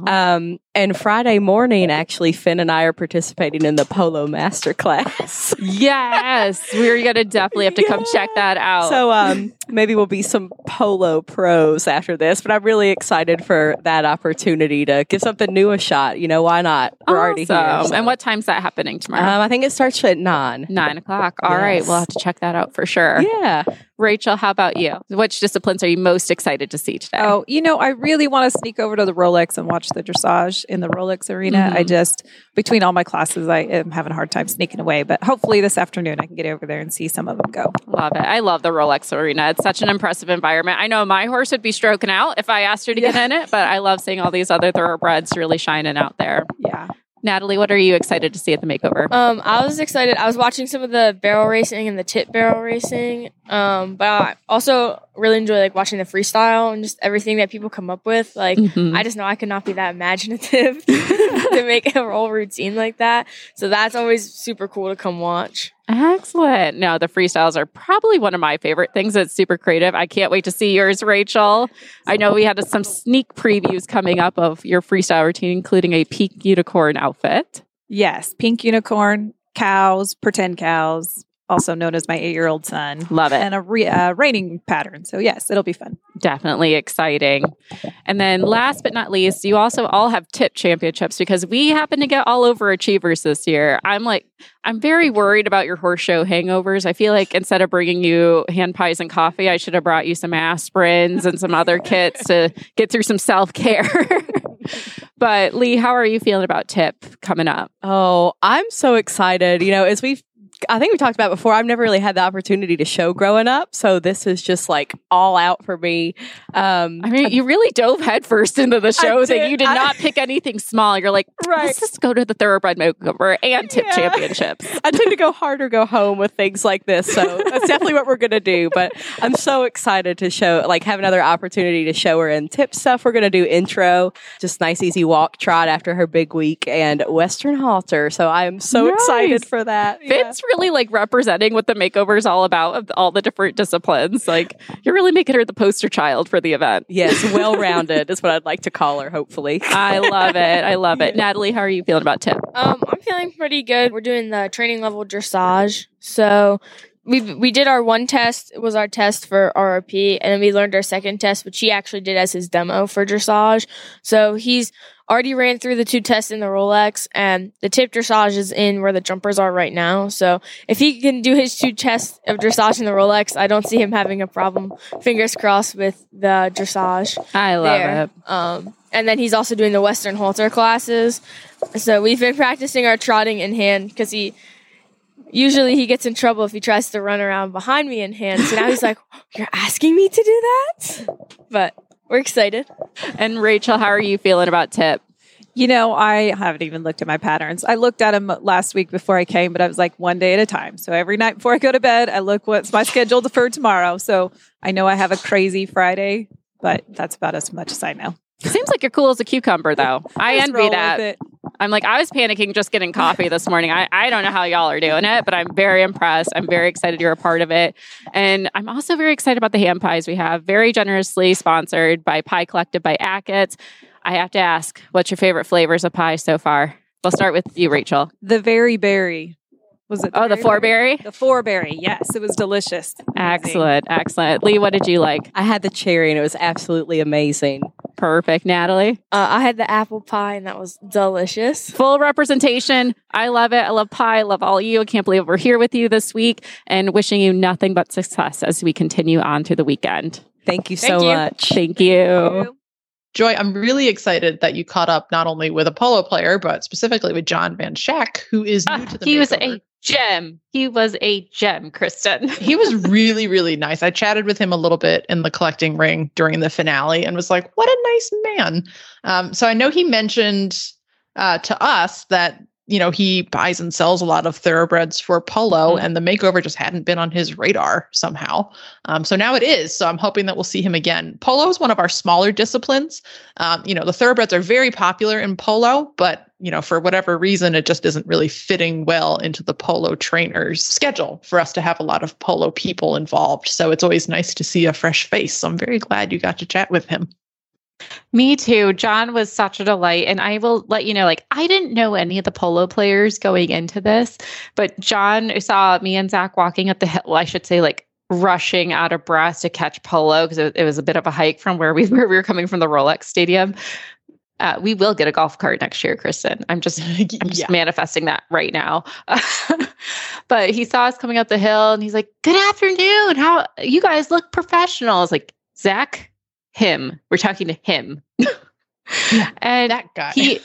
Um, and Friday morning, actually, Finn and I are participating in the polo master class. *laughs* Yes, we're going to definitely have to come check that out. So um, maybe we'll be some polo pros after this, but I'm really excited for that opportunity to give something new a shot. You know, why not? We're already here. Awesome. so. And what time's that happening tomorrow? Um, I think it starts at nine. Nine o'clock. All right, Yes. we'll have to check that out for sure. Yeah. Rachel, how about you? Which disciplines are you most excited to see today? Oh, you know, I really want to sneak over to the Rolex and watch the dressage in the Rolex arena. I Mhm. just, between all my classes, I am having a hard time sneaking away. But hopefully this afternoon I can get over there and see some of them go. Love it. I love the Rolex Arena. It's such an impressive environment. I know my horse would be stroking out if I asked her to get in it, but I love seeing all these other thoroughbreds really shining out there. Yeah. Natalie, what are you excited to see at the makeover? Um, I was excited. I was watching some of the barrel racing and the tip barrel racing. Um, but I also really enjoy like watching the freestyle and just everything that people come up with. Like, Mhm. I just know I could not be that *laughs* imaginative *laughs* to make a whole routine like that. So that's always super cool to come watch. Excellent. No, the freestyles are probably one of my favorite things. It's super creative. I can't wait to see yours, Rachel. I know we had some sneak previews coming up of your freestyle routine, including a pink unicorn outfit. Yes, pink unicorn, cows, pretend cows, also known as my eight year old son. Love it. And a re- uh, reining pattern. So, yes, it'll be fun. Definitely exciting. And then last but not least, you also all have tip championships because we happen to get all over achievers this year. I'm like, I'm very worried about your horse show hangovers. I feel like instead of bringing you hand pies and coffee, I should have brought you some aspirins and some other kits to get through some self care. *laughs* but Lee, how are you feeling about tip coming up? Oh, I'm so excited. You know, as we've I think we talked about before, I've never really had the opportunity to show growing up. So this is just like all out for me. Um, I mean, you really dove headfirst into the *laughs* show that you did I- not pick anything small. You're like, let's just go to the thoroughbred makeover and tip Yeah. championships. *laughs* I tend to go hard or go home with things like this. So *laughs* that's definitely what we're going to do. But I'm so excited to show, like, have another opportunity to show her in tip stuff. We're going to do intro, just nice, easy walk trot after her big week, and Western halter. So I am so Nice. excited for that. Yeah. Really like representing what the makeover is all about of all the different disciplines. Like you're really making her the poster child for the event. Yes, *laughs* well rounded is what I'd like to call her, hopefully. I love it. I love it. *laughs* Natalie, how are you feeling about tip? Um, I'm feeling pretty good. We're doing the training level dressage. So we we did our one test it was our test for RRP, and then we learned our second test, which he actually did as his demo for dressage. So he's already ran through the two tests in the Rolex, and the tip dressage is in where the jumpers are right now. So if he can do his two tests of dressage in the Rolex, I don't see him having a problem. Fingers crossed with the dressage. I love there. it. Um, and then he's also doing the Western halter classes. So we've been practicing our trotting in hand because he usually he gets in trouble if he tries to run around behind me in hand. So now he's like, *laughs* "You're asking me to do that?" But we're excited. And Rachel, how are you feeling about Tip? You know, I haven't even looked at my patterns. I looked at them last week before I came, but I was like one day at a time. So every night before I go to bed, I look what's my schedule for tomorrow. So I know I have a crazy Friday, but that's about as much as I know. Seems like you're cool as a cucumber, though. *laughs* I envy that. It. I'm like, I was panicking just getting coffee this morning. I, I don't know how y'all are doing it, but I'm very impressed. I'm very excited you're a part of it. And I'm also very excited about the ham pies we have, very generously sponsored by Pie Collective by Ackett's. I have to ask, what's your favorite flavors of pie so far? We'll start with you, Rachel. The very berry. Was it? Oh, the very four berry? berry? The four berry. Yes, it was delicious. Excellent, excellent. Lee, what did you like? I had the cherry and it was absolutely amazing. Perfect. Natalie? Uh, I had the apple pie, and that was delicious. Full representation. I love it. I love pie. I love all of you. I can't believe we're here with you this week and wishing you nothing but success as we continue on through the weekend. Thank you Thank so you. much. Thank you. Joy, I'm really excited that you caught up not only with a polo player, but specifically with John Van Schack, who is new Ah, to the he was a gem. He was a gem, Kristen. *laughs* he was really, really nice. I chatted with him a little bit in the collecting ring during the finale and was like, what a nice man. Um, so I know he mentioned uh, to us that, you know, he buys and sells a lot of thoroughbreds for polo and the makeover just hadn't been on his radar somehow. Um, so now it is. So I'm hoping that we'll see him again. Polo is one of our smaller disciplines. Um, you know, the thoroughbreds are very popular in polo, but you know, for whatever reason, it just isn't really fitting well into the polo trainer's schedule for us to have a lot of polo people involved. So it's always nice to see a fresh face. So I'm very glad you got to chat with him. Me too. John was such a delight. And I will let you know, like, I didn't know any of the polo players going into this, but John saw me and Zach walking up the hill. I should say, like, rushing out of breath to catch polo because it, it was a bit of a hike from where we *laughs* were. We were coming from the Rolex Stadium. Uh, we will get a golf cart next year, Kristen. I'm just, *laughs* I'm just Yeah. manifesting that right now. *laughs* but he saw us coming up the hill and he's like, "Good afternoon. How you guys look professional?" I was like, "Zach, him. We're talking to him." *laughs* and That guy. he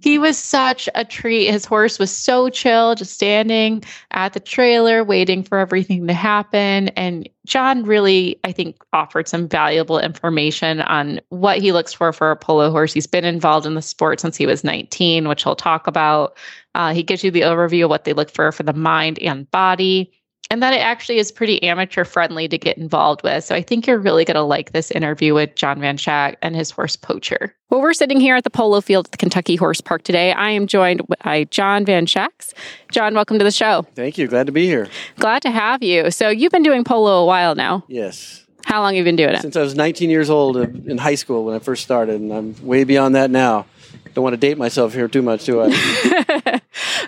he was such a treat. His horse was so chill, just standing at the trailer, waiting for everything to happen. And John really, I think, offered some valuable information on what he looks for for a polo horse. He's been involved in the sport since he was 19, which he'll talk about. Uh, he gives you the overview of what they look for for the mind and body. And that it actually is pretty amateur friendly to get involved with. So I think you're really going to like this interview with John Van Schack and his horse Poacher. Well, we're sitting here at the polo field at the Kentucky Horse Park today. I am joined by John Van Schacks. John, welcome to the show. Thank you. Glad to be here. Glad to have you. So you've been doing polo a while now. Yes. How long have you been doing it? Since I was 19 years old in high school when I first started, and I'm way beyond that now. Don't want to date myself here too much, do I? *laughs*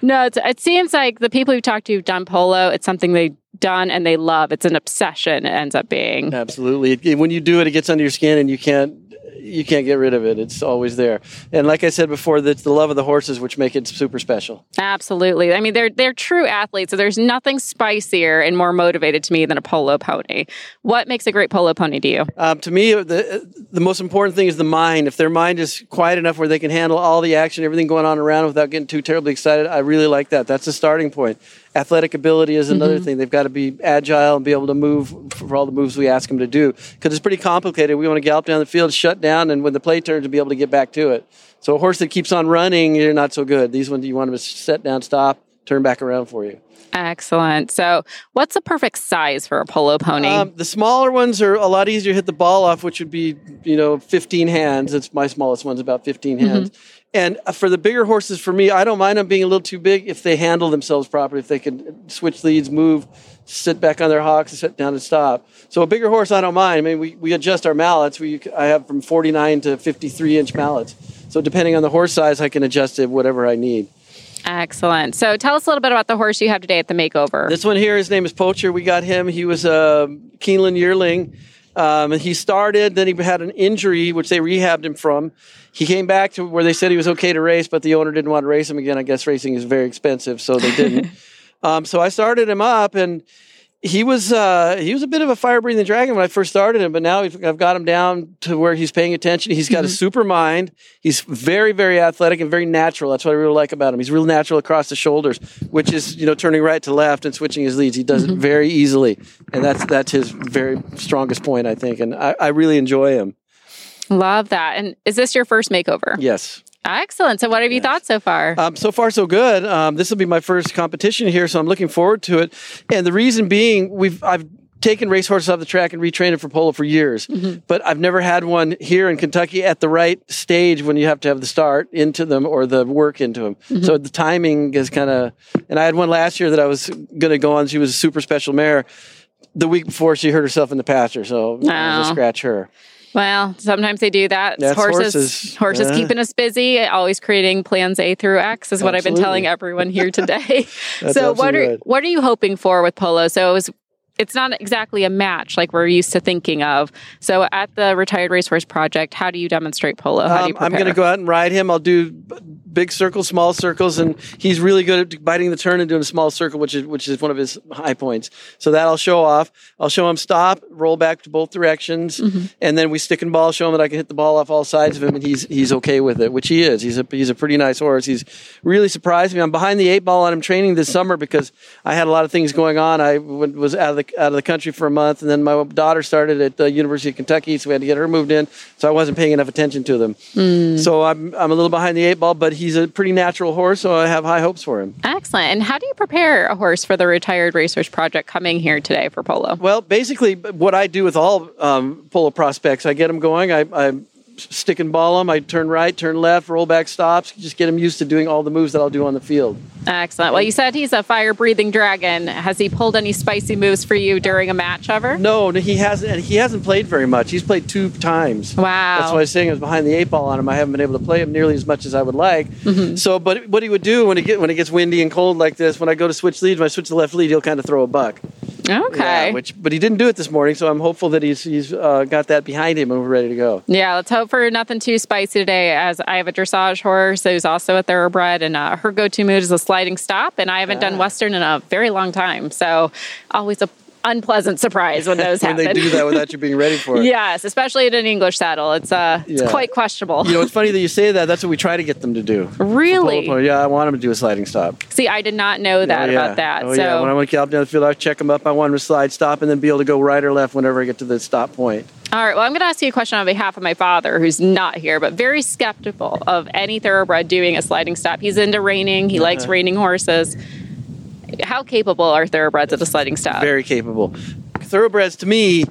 no, it's, it seems like the people you've talked to who've done polo, it's something they've done and they love. It's an obsession, it ends up being. Absolutely. When you do it, it gets under your skin, and you can't you can't get rid of it. It's always there. And like I said before, that's the love of the horses which make it super special. Absolutely. I mean, they're they're true athletes. So there's nothing spicier and more motivated to me than a polo pony. What makes a great polo pony to you? Um, to me, the the most important thing is the mind. If their mind is quiet enough where they can handle all the action, everything going on around without getting too terribly excited, I really like that. That's the starting point. Athletic ability is another Mhm. thing. They've got to be agile and be able to move for all the moves we ask them to do. Because it's pretty complicated. We want to gallop down the field, shut down, and when the play turns, to be able to get back to it. So a horse that keeps on running, you're not so good. These ones, you want them to set down, stop, turn back around for you. Excellent. So, what's the perfect size for a polo pony? Um, the smaller ones are a lot easier to hit the ball off, which would be, you know, 15 hands. It's my smallest one's about 15 hands. And for the bigger horses, for me, I don't mind them being a little too big if they handle themselves properly, if they can switch leads, move, sit back on their hocks, and sit down and stop. So a bigger horse, I don't mind. I mean, we, we adjust our mallets. We, I have from 49 to 53 inch mallets. So depending on the horse size, I can adjust it whatever I need. Excellent. So tell us a little bit about the horse you have today at the makeover. This one here, his name is Poacher. We got him. He was a Keeneland yearling. Um, and he started, then he had an injury, which they rehabbed him from. He came back to where they said he was okay to race, but the owner didn't want to race him again. I guess racing is very expensive, so they didn't. *laughs* um, so I started him up, and he was uh, he was a bit of a fire breathing dragon when I first started him, but now I've got him down to where he's paying attention. He's got mm-hmm. a super mind. He's very very athletic and very natural. That's what I really like about him. He's real natural across the shoulders, which is you know turning right to left and switching his leads. He does mm-hmm. it very easily, and that's that's his very strongest point, I think. And I, I really enjoy him. Love that. And is this your first makeover? Yes. Excellent. So, what have you thought so far? Um, so far, so good. Um, this will be my first competition here, so I'm looking forward to it. And the reason being, we've I've taken racehorses off the track and retrained them for polo for years, mm-hmm. but I've never had one here in Kentucky at the right stage when you have to have the start into them or the work into them. Mm-hmm. So the timing is kind of. And I had one last year that I was going to go on. She was a super special mare. The week before, she hurt herself in the pasture, so oh. I was scratch her. Well, sometimes they do that. That's horses, horses, horses yeah. keeping us busy, always creating plans A through X is what Absolutely. I've been telling everyone here *laughs* today. so, what are right. what are you hoping for with polo? So, it was it's not exactly a match like we're used to thinking of. So at the Retired Racehorse Project, how do you demonstrate polo? How do you um, I'm going to go out and ride him. I'll do big circles, small circles, and he's really good at biting the turn and doing a small circle, which is which is one of his high points. So that I'll show off. I'll show him stop, roll back to both directions, mm-hmm. and then we stick and ball. Show him that I can hit the ball off all sides of him, and he's he's okay with it, which he is. He's a he's a pretty nice horse. He's really surprised me. I'm behind the eight ball on him training this summer because I had a lot of things going on. I was out of the out of the country for a month, and then my daughter started at the University of Kentucky, so we had to get her moved in. So I wasn't paying enough attention to them. Mm. So I'm I'm a little behind the eight ball, but he's a pretty natural horse, so I have high hopes for him. Excellent. And how do you prepare a horse for the Retired Racehorse Project coming here today for polo? Well, basically, what I do with all um, polo prospects, I get them going. I, I stick and ball them. I turn right, turn left, roll back stops. Just get him used to doing all the moves that I'll do on the field. Excellent. Well, you said he's a fire breathing dragon. Has he pulled any spicy moves for you during a match ever? No, he hasn't. He hasn't played very much. He's played two times. Wow. That's why I was saying I was behind the eight ball on him. I haven't been able to play him nearly as much as I would like. Mm-hmm. So, but what he would do when it get when it gets windy and cold like this, when I go to switch leads, when I switch the left lead, he'll kind of throw a buck. Okay. Yeah, which, but he didn't do it this morning, so I'm hopeful that he's he's uh, got that behind him and we're ready to go. Yeah, let's hope for nothing too spicy today. As I have a dressage horse who's also a thoroughbred, and uh, her go-to mood is a sliding stop, and I haven't done Western in a very long time, so always a unpleasant surprise when those when *laughs* happen. When they do that without you being ready for it. yes, especially in an English saddle. It's uh, it's yeah. quite questionable. You know, it's funny that you say that. That's what we try to get them to do. *laughs* Really? Yeah, I want them to do a sliding stop. See, I did not know that oh, yeah. about that. Oh, so yeah. when I want to get down the field, I check them up. I want them to slide stop and then be able to go right or left whenever I get to the stop point. All right. Well, I'm going to ask you a question on behalf of my father, who's not here, but very skeptical of any thoroughbred doing a sliding stop. He's into reining. He uh-huh. likes reining horses. How capable are thoroughbreds at a sliding stop? Very capable. Thoroughbreds, to me,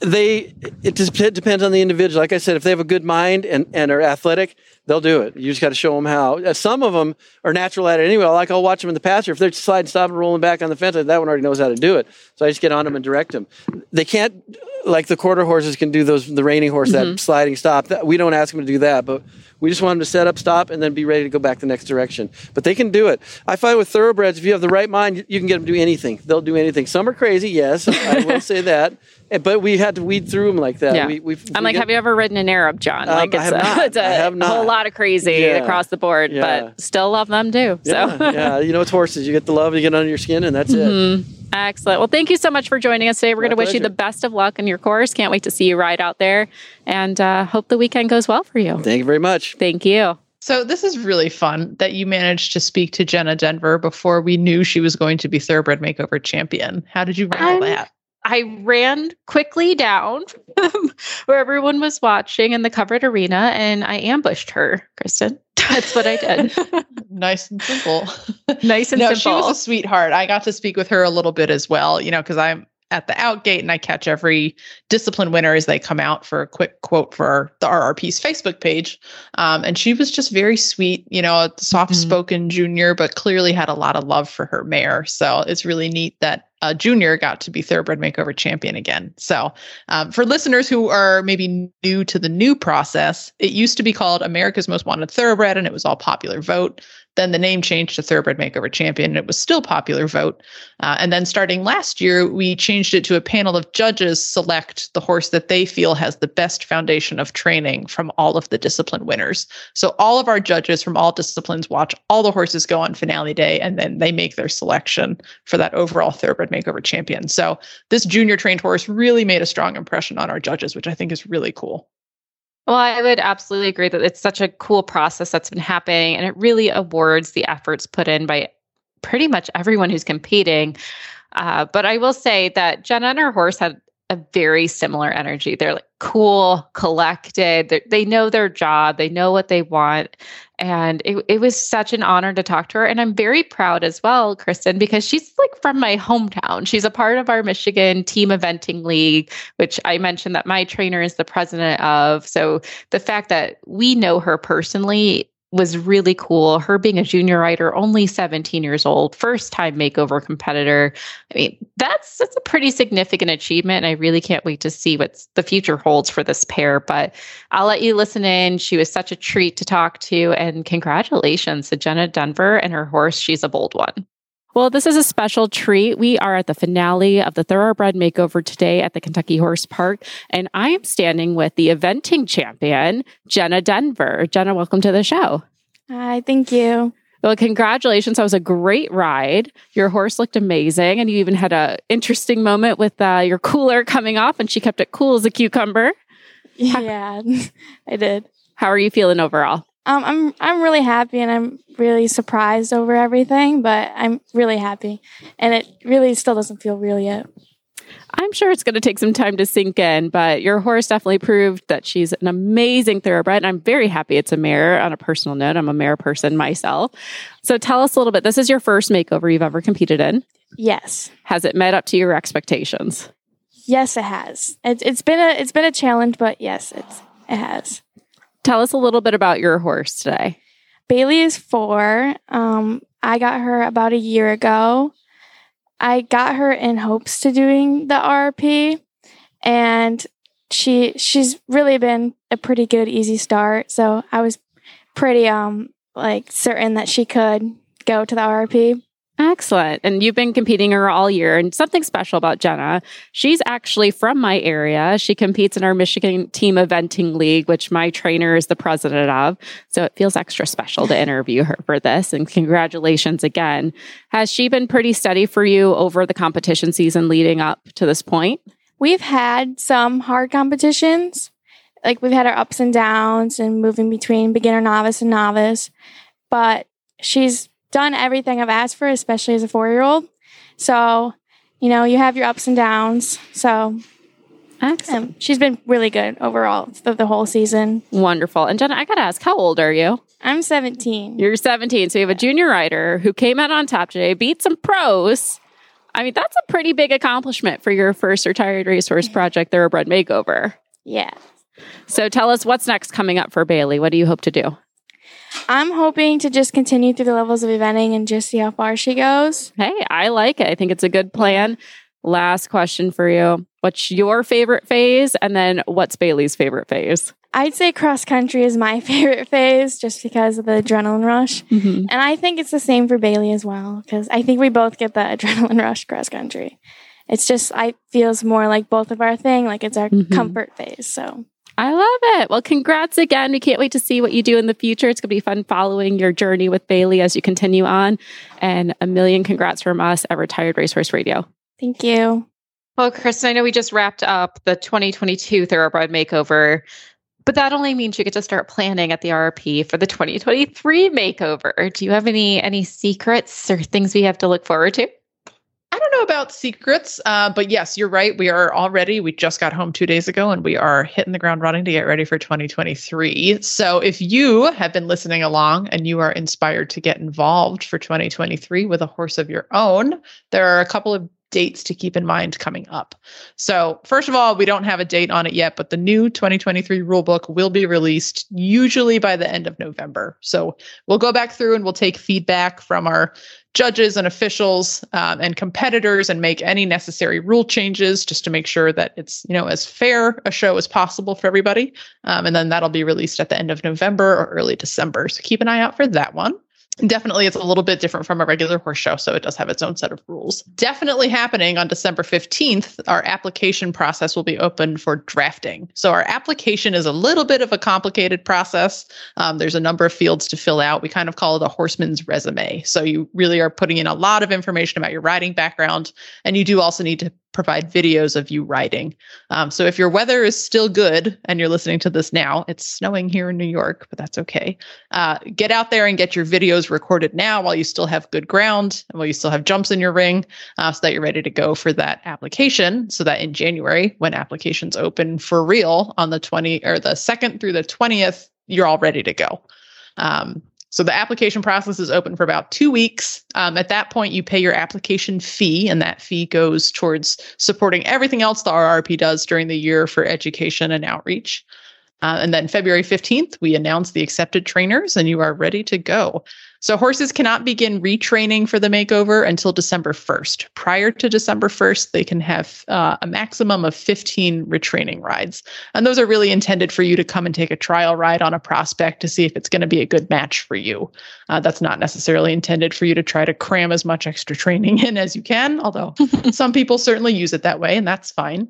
they it just depends on the individual. Like I said, if they have a good mind and, and are athletic, they'll do it. You just got to show them how. Uh, some of them are natural at it anyway. Like I'll watch them in the pasture. If they're sliding, stopping, rolling back on the fence, that one already knows how to do it. So I just get on them and direct them. They can't like the quarter horses can do those. The reining horse mm-hmm. that sliding stop. That, we don't ask them to do that, but we just want them to set up, stop, and then be ready to go back the next direction. But they can do it. I find with thoroughbreds, if you have the right mind, you can get them to do anything. They'll do anything. Some are crazy, yes, I will say that. *laughs* But we had to weed through them like that. Yeah. We, we, I'm like, get, have you ever ridden an Arab, John? Um, like, it's, a, it's a, whole lot of crazy yeah. across the board, yeah. but still love them too. So. Yeah. yeah, you know, it's horses. You get the love, you get under your skin, and that's mm-hmm. it. Excellent. Well, thank you so much for joining us today. We're going to wish you the best of luck in your course. Can't wait to see you ride out there and uh, hope the weekend goes well for you. Thank you very much. Thank you. So this is really fun that you managed to speak to Jenna Denver before we knew she was going to be Thoroughbred Makeover champion. How did you handle that? I ran quickly down *laughs* where everyone was watching in the covered arena and I ambushed her, Kristen. *laughs* That's what I did. *laughs* nice and simple. nice and no, simple. She was a sweetheart. I got to speak with her a little bit as well, you know, because I'm at the outgate and I catch every discipline winner as they come out for a quick quote for the RRP's Facebook page. Um, and she was just very sweet, you know, a soft spoken mm-hmm. junior, but clearly had a lot of love for her mare. So it's really neat that uh, junior got to be thoroughbred makeover champion again. So, um, for listeners who are maybe new to the new process, it used to be called America's Most Wanted Thoroughbred, and it was all popular vote. Then the name changed to Thoroughbred Makeover Champion, and it was still popular vote. Uh, and then starting last year, we changed it to a panel of judges select the horse that they feel has the best foundation of training from all of the discipline winners. So all of our judges from all disciplines watch all the horses go on finale day, and then they make their selection for that overall Thoroughbred Makeover Champion. So this junior trained horse really made a strong impression on our judges, which I think is really cool. Well, I would absolutely agree that it's such a cool process that's been happening, and it really awards the efforts put in by pretty much everyone who's competing. Uh, but I will say that Jenna and her horse had a very similar energy. They're like cool, collected. They're, they know their job. They know what they want. And it, it was such an honor to talk to her. And I'm very proud as well, Kristen, because she's like from my hometown. She's a part of our Michigan Team Eventing League, which I mentioned that my trainer is the president of. So the fact that we know her personally was really cool. Her being a junior writer, only 17 years old, first time makeover competitor. I mean, that's that's a pretty significant achievement. And I really can't wait to see what the future holds for this pair. But I'll let you listen in. She was such a treat to talk to. And congratulations to Jenna Denver and her horse. She's a bold one. Well, this is a special treat. We are at the finale of the Thoroughbred Makeover today at the Kentucky Horse Park, and I am standing with the eventing champion, Jenna Denver. Jenna, welcome to the show. Hi, thank you. Well, congratulations. That was a great ride. Your horse looked amazing, and you even had an interesting moment with uh, your cooler coming off, and she kept it cool as a cucumber. Yeah, *laughs* I did. How are you feeling overall? Um, I'm I'm really happy and I'm really surprised over everything, but I'm really happy, and it really still doesn't feel real yet. I'm sure it's going to take some time to sink in, but your horse definitely proved that she's an amazing thoroughbred. And I'm very happy it's a mare on a personal note. I'm a mare person myself. So tell us a little bit. This is your first makeover you've ever competed in. Yes. Has it met up to your expectations? Yes, it has. It's it's been a it's been a challenge, but yes, it's it has. Tell us a little bit about your horse today. Bailey is four. Um, I got her about a year ago. I got her in hopes to doing the RP, and she she's really been a pretty good easy start. So I was pretty um like certain that she could go to the RP. Excellent. And you've been competing her all year. And something special about Jenna, she's actually from my area. She competes in our Michigan Team Eventing League, which my trainer is the president of. So it feels extra special to interview her for this. And congratulations again. Has she been pretty steady for you over the competition season leading up to this point? We've had some hard competitions. Like we've had our ups and downs and moving between beginner, novice, and novice. But she's done everything I've asked for, especially as a four year old. So, you know, you have your ups and downs. So, um, she's been really good overall the, the whole season. Wonderful. And Jenna, I got to ask, how old are you? I'm 17. You're 17. So you have a junior rider who came out on top today, beat some pros. I mean, that's a pretty big accomplishment for your first retired racehorse project, Thoroughbred Makeover. Yeah. So tell us what's next coming up for Bailey. What do you hope to do? I'm hoping to just continue through the levels of eventing and just see how far she goes. Hey, I like it. I think it's a good plan. Last question for you. What's your favorite phase? And then what's Bailey's favorite phase? I'd say cross country is my *laughs* favorite phase just because of the adrenaline rush. Mm-hmm. And I think it's the same for Bailey as well because I think we both get the *laughs* adrenaline rush cross country. It's just, I feels more like both of our thing, like it's our Mhm. comfort phase. So I love it. Well, congrats again. We can't wait to see what you do in the future. It's going to be fun following your journey with Bailey as you continue on. And a million congrats from us at Retired Racehorse Radio. thank you. Well, Kristen, I know we just wrapped up the 2022 Thoroughbred Makeover, but that only means you get to start planning at the RP for the 2023 makeover. Do you have any any secrets or things we have to look forward to? I don't know about secrets, uh, but yes, you're right. We are already. We just got home two days ago and we are hitting the ground running to get ready for 2023. So if you have been listening along and you are inspired to get involved for 2023 with a horse of your own, there are a couple of dates to keep in mind coming up. So, first of all, we don't have a date on it yet, but the new 2023 rulebook will be released usually by the end of November. So, we'll go back through and we'll take feedback from our judges and officials um, and competitors and make any necessary rule changes just to make sure that it's you know as fair a show as possible for everybody um, and then that'll be released at the end of november or early december so keep an eye out for that one Definitely, it's a little bit different from a regular horse show, so it does have its own set of rules. Definitely happening on December 15th, our application process will be open for drafting. So, our application is a little bit of a complicated process. Um, there's a number of fields to fill out. We kind of call it a horseman's resume. So, you really are putting in a lot of information about your riding background, and you do also need to provide videos of you riding. Um, so if your weather is still good and you're listening to this now, it's snowing here in New York, but that's okay. Uh, get out there and get your videos recorded now while you still have good ground and while you still have jumps in your ring uh, so that you're ready to go for that application. So that in January, when applications open for real on the 20 or the 2nd through the 20th, you're all ready to go. Um, so the application process is open for about two weeks. Um, at that point, you pay your application fee, and that fee goes towards supporting everything else the RRP does during the year for education and outreach. Uh, and then February 15th, we announce the accepted trainers, and you are ready to go. So horses cannot begin retraining for the makeover until December 1st. Prior to December 1st, they can have uh, a maximum of 15 retraining rides. And those are really intended for you to come and take a trial ride on a prospect to see if it's going to be a good match for you. Uh, that's not necessarily intended for you to try to cram as much extra training *laughs* in as you can, although *laughs* some people certainly use it that way, and that's fine.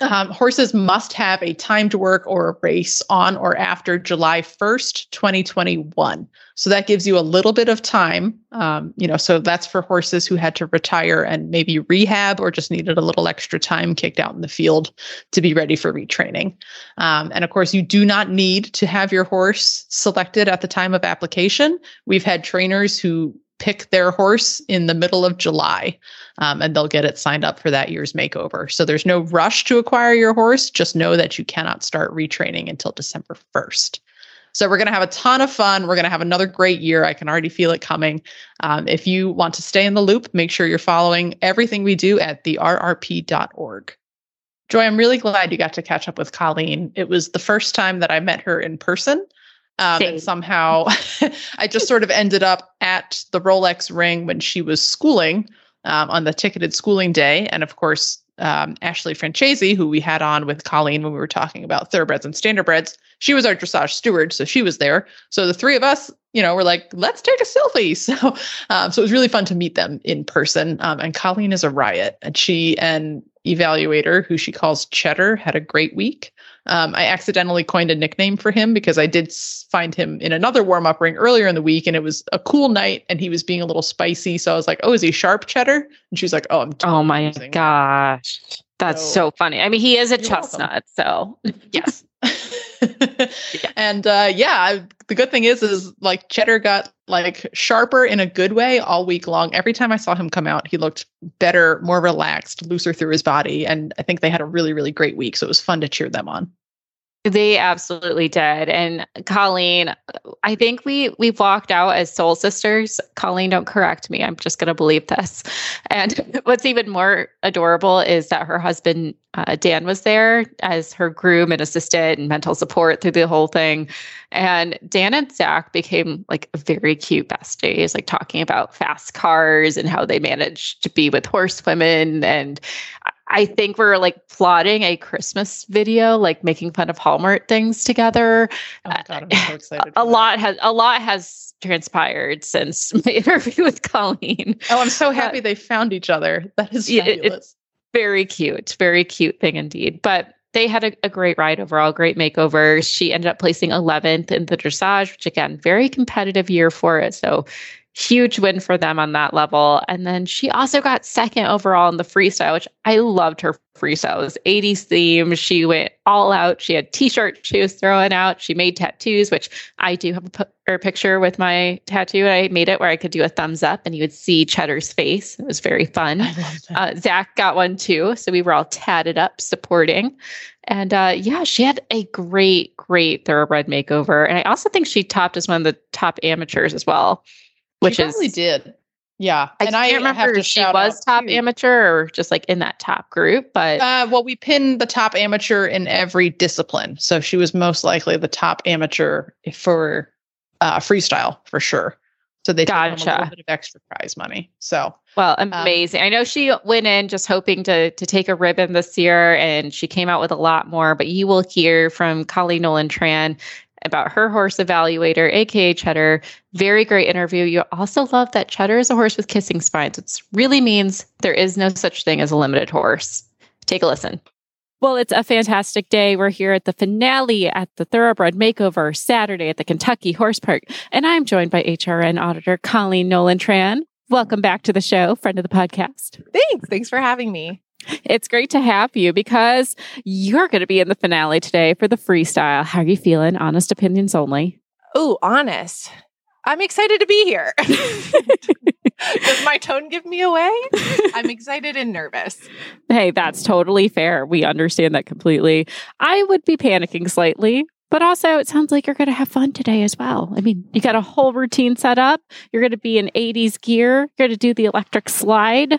Um, horses must have a timed work or a race on or after July 1st, 2021. So that gives you a little bit of time. Um, you know, so that's for horses who had to retire and maybe rehab or just needed a little extra time kicked out in the field to be ready for retraining. Um, and of course, you do not need to have your horse selected at the time of application. We've had trainers who pick their horse in the middle of July um, and they'll get it signed up for that year's makeover. So there's no rush to acquire your horse. Just know that you cannot start retraining until December 1st. So we're going to have a ton of fun. We're going to have another great year. I can already feel it coming. Um, if you want to stay in the loop, make sure you're following everything we do at the rrp.org. Joy, I'm really glad you got to catch up with Colleen. It was the first time that I met her in person. Um, and somehow *laughs* I just sort of ended up at the Rolex ring when she was schooling um, on the ticketed schooling day. And of course, um, Ashley Francesi, who we had on with Colleen when we were talking about thoroughbreds and standardbreds, she was our dressage steward, so she was there. So the three of us, you know, were like, let's take a selfie. *laughs* So, um, so it was really fun to meet them in person. Um, and Colleen is a riot, and she and evaluator, who she calls Cheddar, had a great week. Um, I accidentally coined a nickname for him because I did find him in another warm up ring earlier in the week, and it was a cool night, and he was being a little spicy. So I was like, "Oh, is he sharp cheddar?" And she's like, "Oh, I'm." Oh my gosh, that's so, so, funny. I mean, he is a chestnut, welcome. so yes. *laughs* *laughs* And uh, yeah, the good thing is, is like Cheddar got like sharper in a good way all week long. Every time I saw him come out, he looked better, more relaxed, looser through his body, and I think they had a really, really great week. So it was fun to cheer them on. They absolutely did. And Colleen, I think we we walked out as soul sisters. Colleen, don't correct me. I'm just going to believe this. And *laughs* what's even more adorable is that her husband uh, Dan was there as her groom and assistant and mental support through the whole thing. And Dan and Zach became like very cute besties, like talking about fast cars and how they managed to be with horsewomen. And I think we're like plotting a Christmas video, like making fun of Hallmark things together. Oh my god, I'm so excited. a lot has a lot has transpired since *laughs* my interview with Colleen. Oh, I'm so happy uh, they found each other. That is fabulous. very cute, very cute thing indeed. But they had a, a, great ride overall, great makeover. She ended up placing 11th in the dressage, which again, very competitive year for it. So huge win for them on that level. And then she also got second overall in the freestyle, which I loved her freestyle. It was 80s theme. She went all out. She had t-shirts she was throwing out. She made tattoos, which I do have a, p- a picture with my tattoo. I made it where I could do a thumbs up and you would see Cheddar's face. It was very fun. *laughs* Uh, Zach got one too. So we were all tatted up supporting. And uh, yeah, she had a great, great thoroughbred makeover. And I also think she topped as one of the top amateurs as well which she is did. Yeah, I and I remember if she was top too. amateur or just like in that top group. But uh, well, we pinned the top amateur in every discipline, so she was most likely the top amateur for uh, freestyle for sure. So they gotcha. a little bit of extra prize money. So well, um, amazing. Um, I know she went in just hoping to to take a ribbon this year, and she came out with a lot more. But you will hear from Colleen Nolan Tran about her horse evaluator, aka Cheddar. Very great interview. You also love that Cheddar is a horse with kissing spines, which really means there is no such thing as a limited horse. Take a listen. Well, it's a fantastic day. We're here at the finale at the Thoroughbred Makeover Saturday at the Kentucky Horse Park. And I'm joined by HRN auditor Colleen Nolan Tran. Welcome back to the show, friend of the podcast. Thanks. Thanks for having me. It's great to have you because you're going to be in the finale today for the freestyle. How are you feeling? Honest opinions only. Oh, honest. I'm excited to be here. *laughs* Does my tone give me away? I'm excited and nervous. Hey, that's totally fair. We understand that completely. I would be panicking slightly, but also it sounds like you're going to have fun today as well. I mean, you got a whole routine set up. You're going to be in 80s gear. You're going to do the electric slide.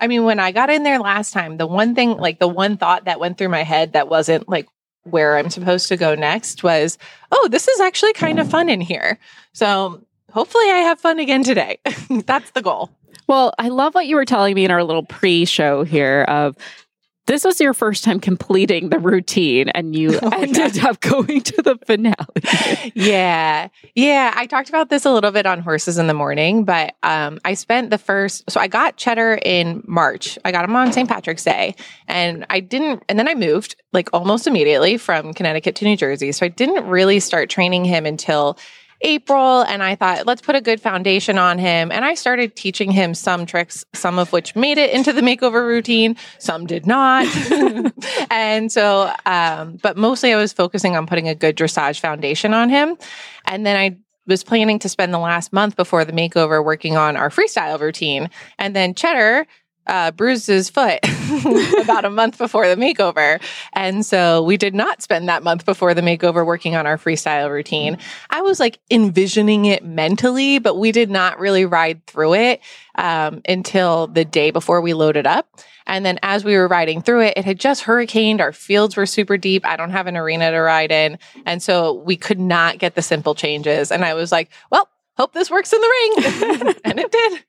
I mean, when I got in there last time, the one thing, like the one thought that went through my head that wasn't like where I'm supposed to go next was, oh, this is actually kind of fun in here. So hopefully I have fun again today. *laughs* That's the goal. Well, I love what you were telling me in our little pre show here of this was your first time completing the routine and you *laughs* oh, ended yeah. up going to the finale. yeah. Yeah. I talked about this a little bit on Horses in the Morning, but um, I spent the first, so I got Cheddar in March. I got him on St. Patrick's Day and I didn't, and then I moved like almost immediately from Connecticut to New Jersey. So I didn't really start training him until April and I thought, let's put a good foundation on him. And I started teaching him some tricks, some of which made it into the makeover routine, some did not. *laughs* and so, um, but mostly I was focusing on putting a good dressage foundation on him. And then I was planning to spend the last month before the makeover working on our freestyle routine. And then Cheddar uh, bruised his foot *laughs* about a month before the makeover. And so we did not spend that month before the makeover working on our freestyle routine. I was like envisioning it mentally, but we did not really ride through it um, until the day before we loaded up. And then as we were riding through it, it had just hurricaned. Our fields were super deep. I don't have an arena to ride in. And so we could not get the simple changes. And I was like, well, hope this works in the ring. *laughs* and it did.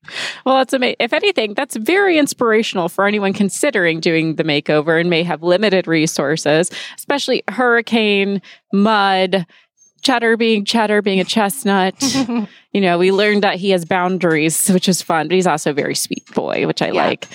Well, that's amazing. If anything, that's very inspirational for anyone considering doing the makeover and may have limited resources, especially hurricane, mud, cheddar being cheddar being a chestnut. *laughs* you know, we learned that he has boundaries, which is fun, but he's also a very sweet boy, which I yeah. like.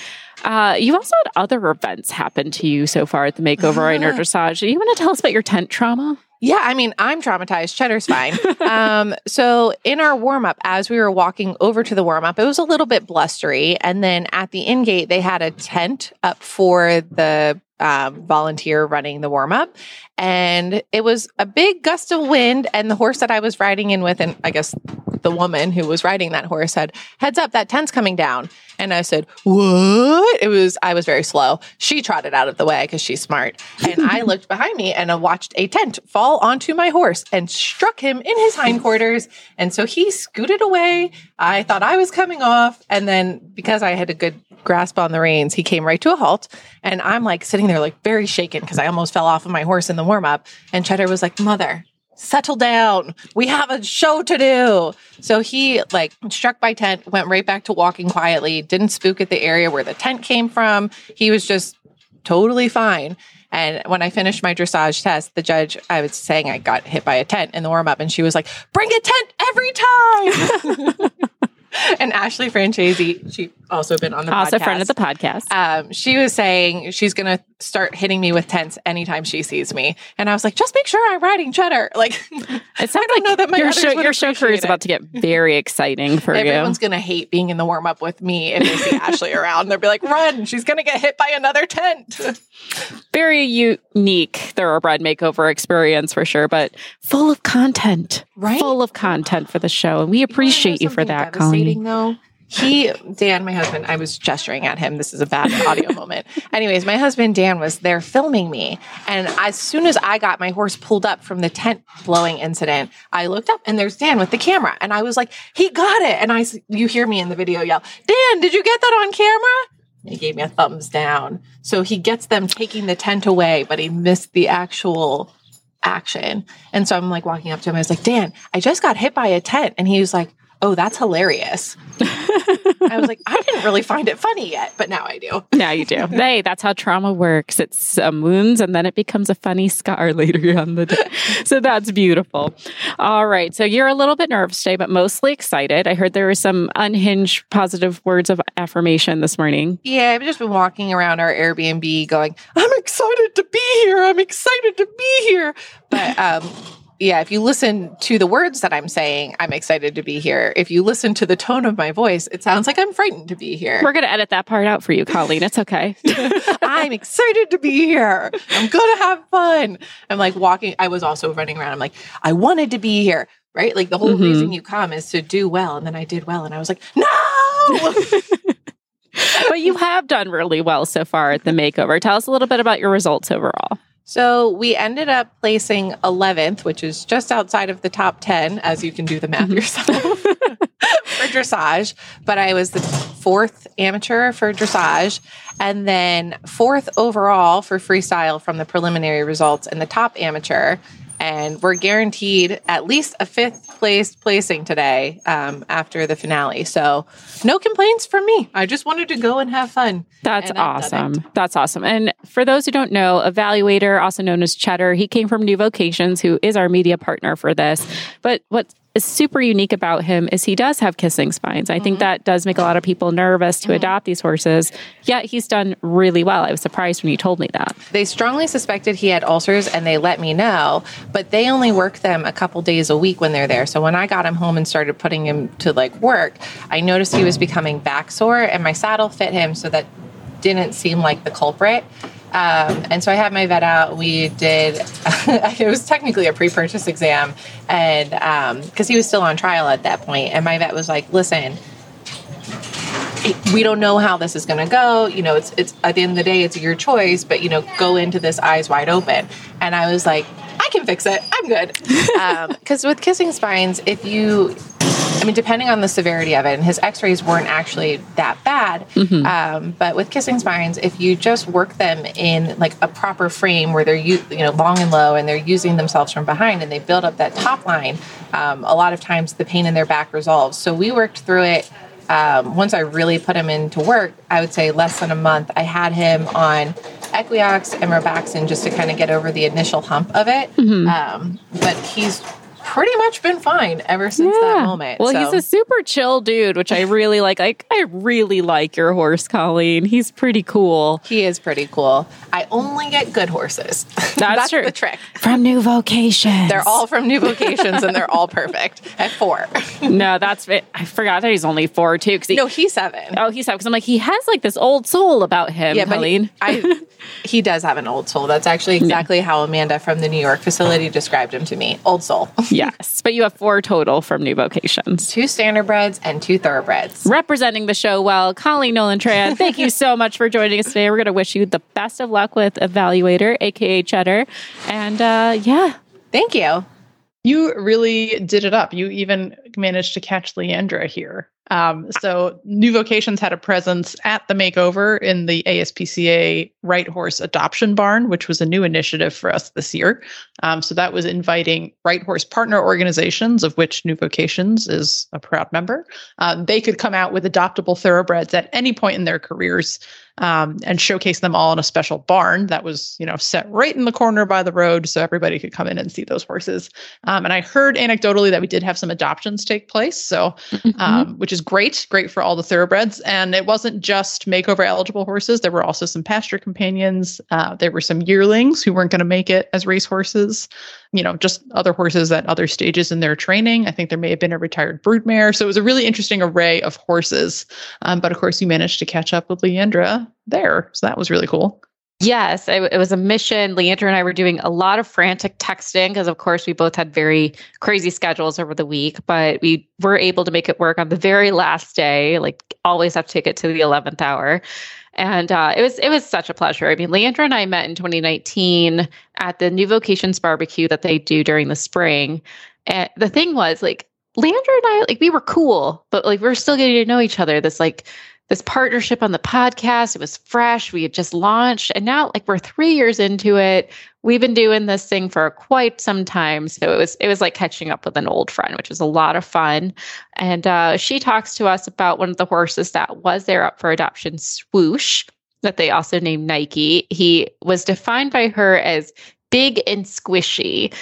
Uh, you've also had other events happen to you so far at the makeover uh, dressage. You want to tell us about your tent trauma? Yeah, I mean, I'm traumatized. Cheddar's fine. *laughs* um, so in our warm up, as we were walking over to the warm up, it was a little bit blustery. And then at the in gate, they had a tent up for the um, volunteer running the warm up. And it was a big gust of wind. And the horse that I was riding in with, and I guess the woman who was riding that horse said, Heads up, that tent's coming down. And I said, What? It was, I was very slow. She trotted out of the way because she's smart. And I *laughs* looked behind me and I watched a tent fall onto my horse and struck him in his hindquarters. And so he scooted away. I thought I was coming off. And then because I had a good grasp on the reins, he came right to a halt. And I'm like sitting there, like very shaken because I almost fell off of my horse in the warm up. And Cheddar was like, Mother, settle down. We have a show to do. So he like struck by tent, went right back to walking quietly, didn't spook at the area where the tent came from. He was just totally fine. And when I finished my dressage test, the judge, I was saying I got hit by a tent in the warm up, and she was like, bring a tent every time. *laughs* and Ashley Franchese, she also been on the also podcast. friend of the podcast. Um, she was saying she's going to start hitting me with tents anytime she sees me, and I was like, just make sure I'm riding cheddar. *laughs* Like, it sounds like know that my your show your show career is about to get very exciting for Everyone's you. Everyone's going to hate being in the warm up with me if they see Ashley *laughs* around. They'll be like, run! She's going to get hit by another tent. very unique thoroughbred makeover experience for sure, but full of content. Right, full of content for the show, and we appreciate you, you for that, Colleen. Though he dan my husband i was gesturing at him. This is a bad audio *laughs* moment. Anyways my husband dan was there filming me. And as soon as i got my horse pulled up from the tent blowing incident i looked up and there's dan with the camera. And i was like he got it. And i you hear me in the video yell dan did you get that on camera? And he gave me a thumbs down. So he gets them taking the tent away but he missed the actual action. And so i'm like walking up to him. I was like dan i just got hit by a tent. And he was like oh, that's hilarious. *laughs* I was like, I didn't really find it funny yet, but now I do. Now you do. *laughs* hey, that's how trauma works. It's uh, wounds and then it becomes a funny scar *laughs* later on the day. so that's beautiful. All right. So you're a little bit nervous today, but mostly excited. I heard there were some unhinged positive words of affirmation this morning. Yeah, I've just been walking around our Airbnb going, I'm excited to be here. I'm excited to be here. But um yeah, if you listen to the words that I'm saying, I'm excited to be here. If you listen to the tone of my voice, it sounds like I'm frightened to be here. We're going to edit that part out for you, Colleen. It's okay. *laughs* I'm excited to be here. I'm going to have fun. I'm like walking. I was also running around. I'm like, I wanted to be here, right? Like the whole Mhm. reason you come is to do well. And then I did well. And I was like, no. *laughs* but you have done really well so far at the makeover. Tell us a little bit about your results overall. So we ended up placing 11th, which is just outside of the top 10, as you can do the math mm-hmm. yourself *laughs* for dressage. But I was the fourth amateur for dressage, and then fourth overall for freestyle from the preliminary results, and the top amateur. And we're guaranteed at least a fifth place placing today um, after the finale. So no complaints from me. I just wanted to go and have fun. That's And I've done it. awesome. That's awesome. And for those who don't know, Evaluator, also known as Cheddar, he came from New Vocations, who is our media partner for this. But what is super unique about him is he does have kissing spines. I Mm-hmm. think that does make a lot of people nervous to adopt these horses. Yet he's done really well. I was surprised when you told me that. They strongly suspected he had ulcers and they let me know, but they only work them a couple days a week when they're there. So when I got him home and started putting him to like work, I noticed he was becoming back sore and my saddle fit him so that didn't seem like the culprit. Um, and so I had my vet out. We did, *laughs* it was technically a pre purchase exam, and um because he was still on trial at that point, and my vet was like, listen, we don't know how this is going to go. You know, it's it's at the end of the day, it's your choice. But you know, go into this eyes wide open. And I was like, I can fix it. I'm good. *laughs* Um because with kissing spines, if you, I mean, depending on the severity of it, and his X-rays weren't actually that bad. Um, but with kissing spines, if you just work them in like a proper frame where they're you know long and low, and they're using themselves from behind, and they build up that top line, um, a lot of times the pain in their back resolves. So we worked through it um, once I really put him into work, I would say less than a month, I had him on Equioxx and Robaxin just to kind of get over the initial hump of it. Mhm. Um, but he's pretty much been fine ever since that moment. Well, So- he's a super chill dude, which I really like. I, I really like your horse, Colleen. He's pretty cool. He is pretty cool. I only get good horses. *laughs* That's, true. the trick. From New Vocations. They're all from new vocations and they're all perfect at four. *laughs* no, that's it. I forgot that he's only four too. Cause he, no, he's seven. Oh, he's seven. Because I'm like, he has like this old soul about him, Yeah, but Colleen. he, I, *laughs* he does have an old soul. That's actually exactly how Amanda from the New York facility described him to me. Old soul. *laughs* yes, but you have four total from New Vocations. Two standardbreds and two thoroughbreds. Representing the show well, Colleen Nolan Tran, thank you so much for joining us today. We're going to wish you the best of luck with Evaluator, aka Cheddar. And uh, yeah. Thank you. You really did it up. You even managed to catch Leandra here. Um, so New Vocations had a presence at the makeover in the ASPCA Right Horse Adoption Barn, which was a new initiative for us this year. Um, so that was inviting Right Horse partner organizations, of which New Vocations is a proud member. Um, they could come out with adoptable thoroughbreds at any point in their careers um, and showcase them all in a special barn that was, you know, set right in the corner by the road, so everybody could come in and see those horses. Um, and I heard anecdotally that we did have some adoptions take place, so um, which is great, great for all the thoroughbreds. And it wasn't just makeover eligible horses; there were also some pasture companions. Uh, there were some yearlings who weren't going to make it as race horses. You know, just other horses at other stages in their training. I think there may have been a retired broodmare, so it was a really interesting array of horses. Um, but of course, you managed to catch up with Leandra there, so that was really cool. Yes, it, it was a mission. Leandra and I were doing a lot of frantic texting because, of course, we both had very crazy schedules over the week, but we were able to make it work on the very last day. Like, always have to take it to the eleventh hour, and uh, it was it was such a pleasure. I mean, Leandra and I met in 2019 at the New Vocations barbecue that they do during the spring, and the thing was like Leandra and I like we were cool, but like we are still getting to know each other. This like this partnership on the podcast. It was fresh. We had just launched, and now like we're three years into it. We've been doing this thing for quite some time, so it was it was like catching up with an old friend, which was a lot of fun. And uh, she talks to us about one of the horses that was there up for adoption, Swoosh, that they also named Nike. He was defined by her as big and squishy.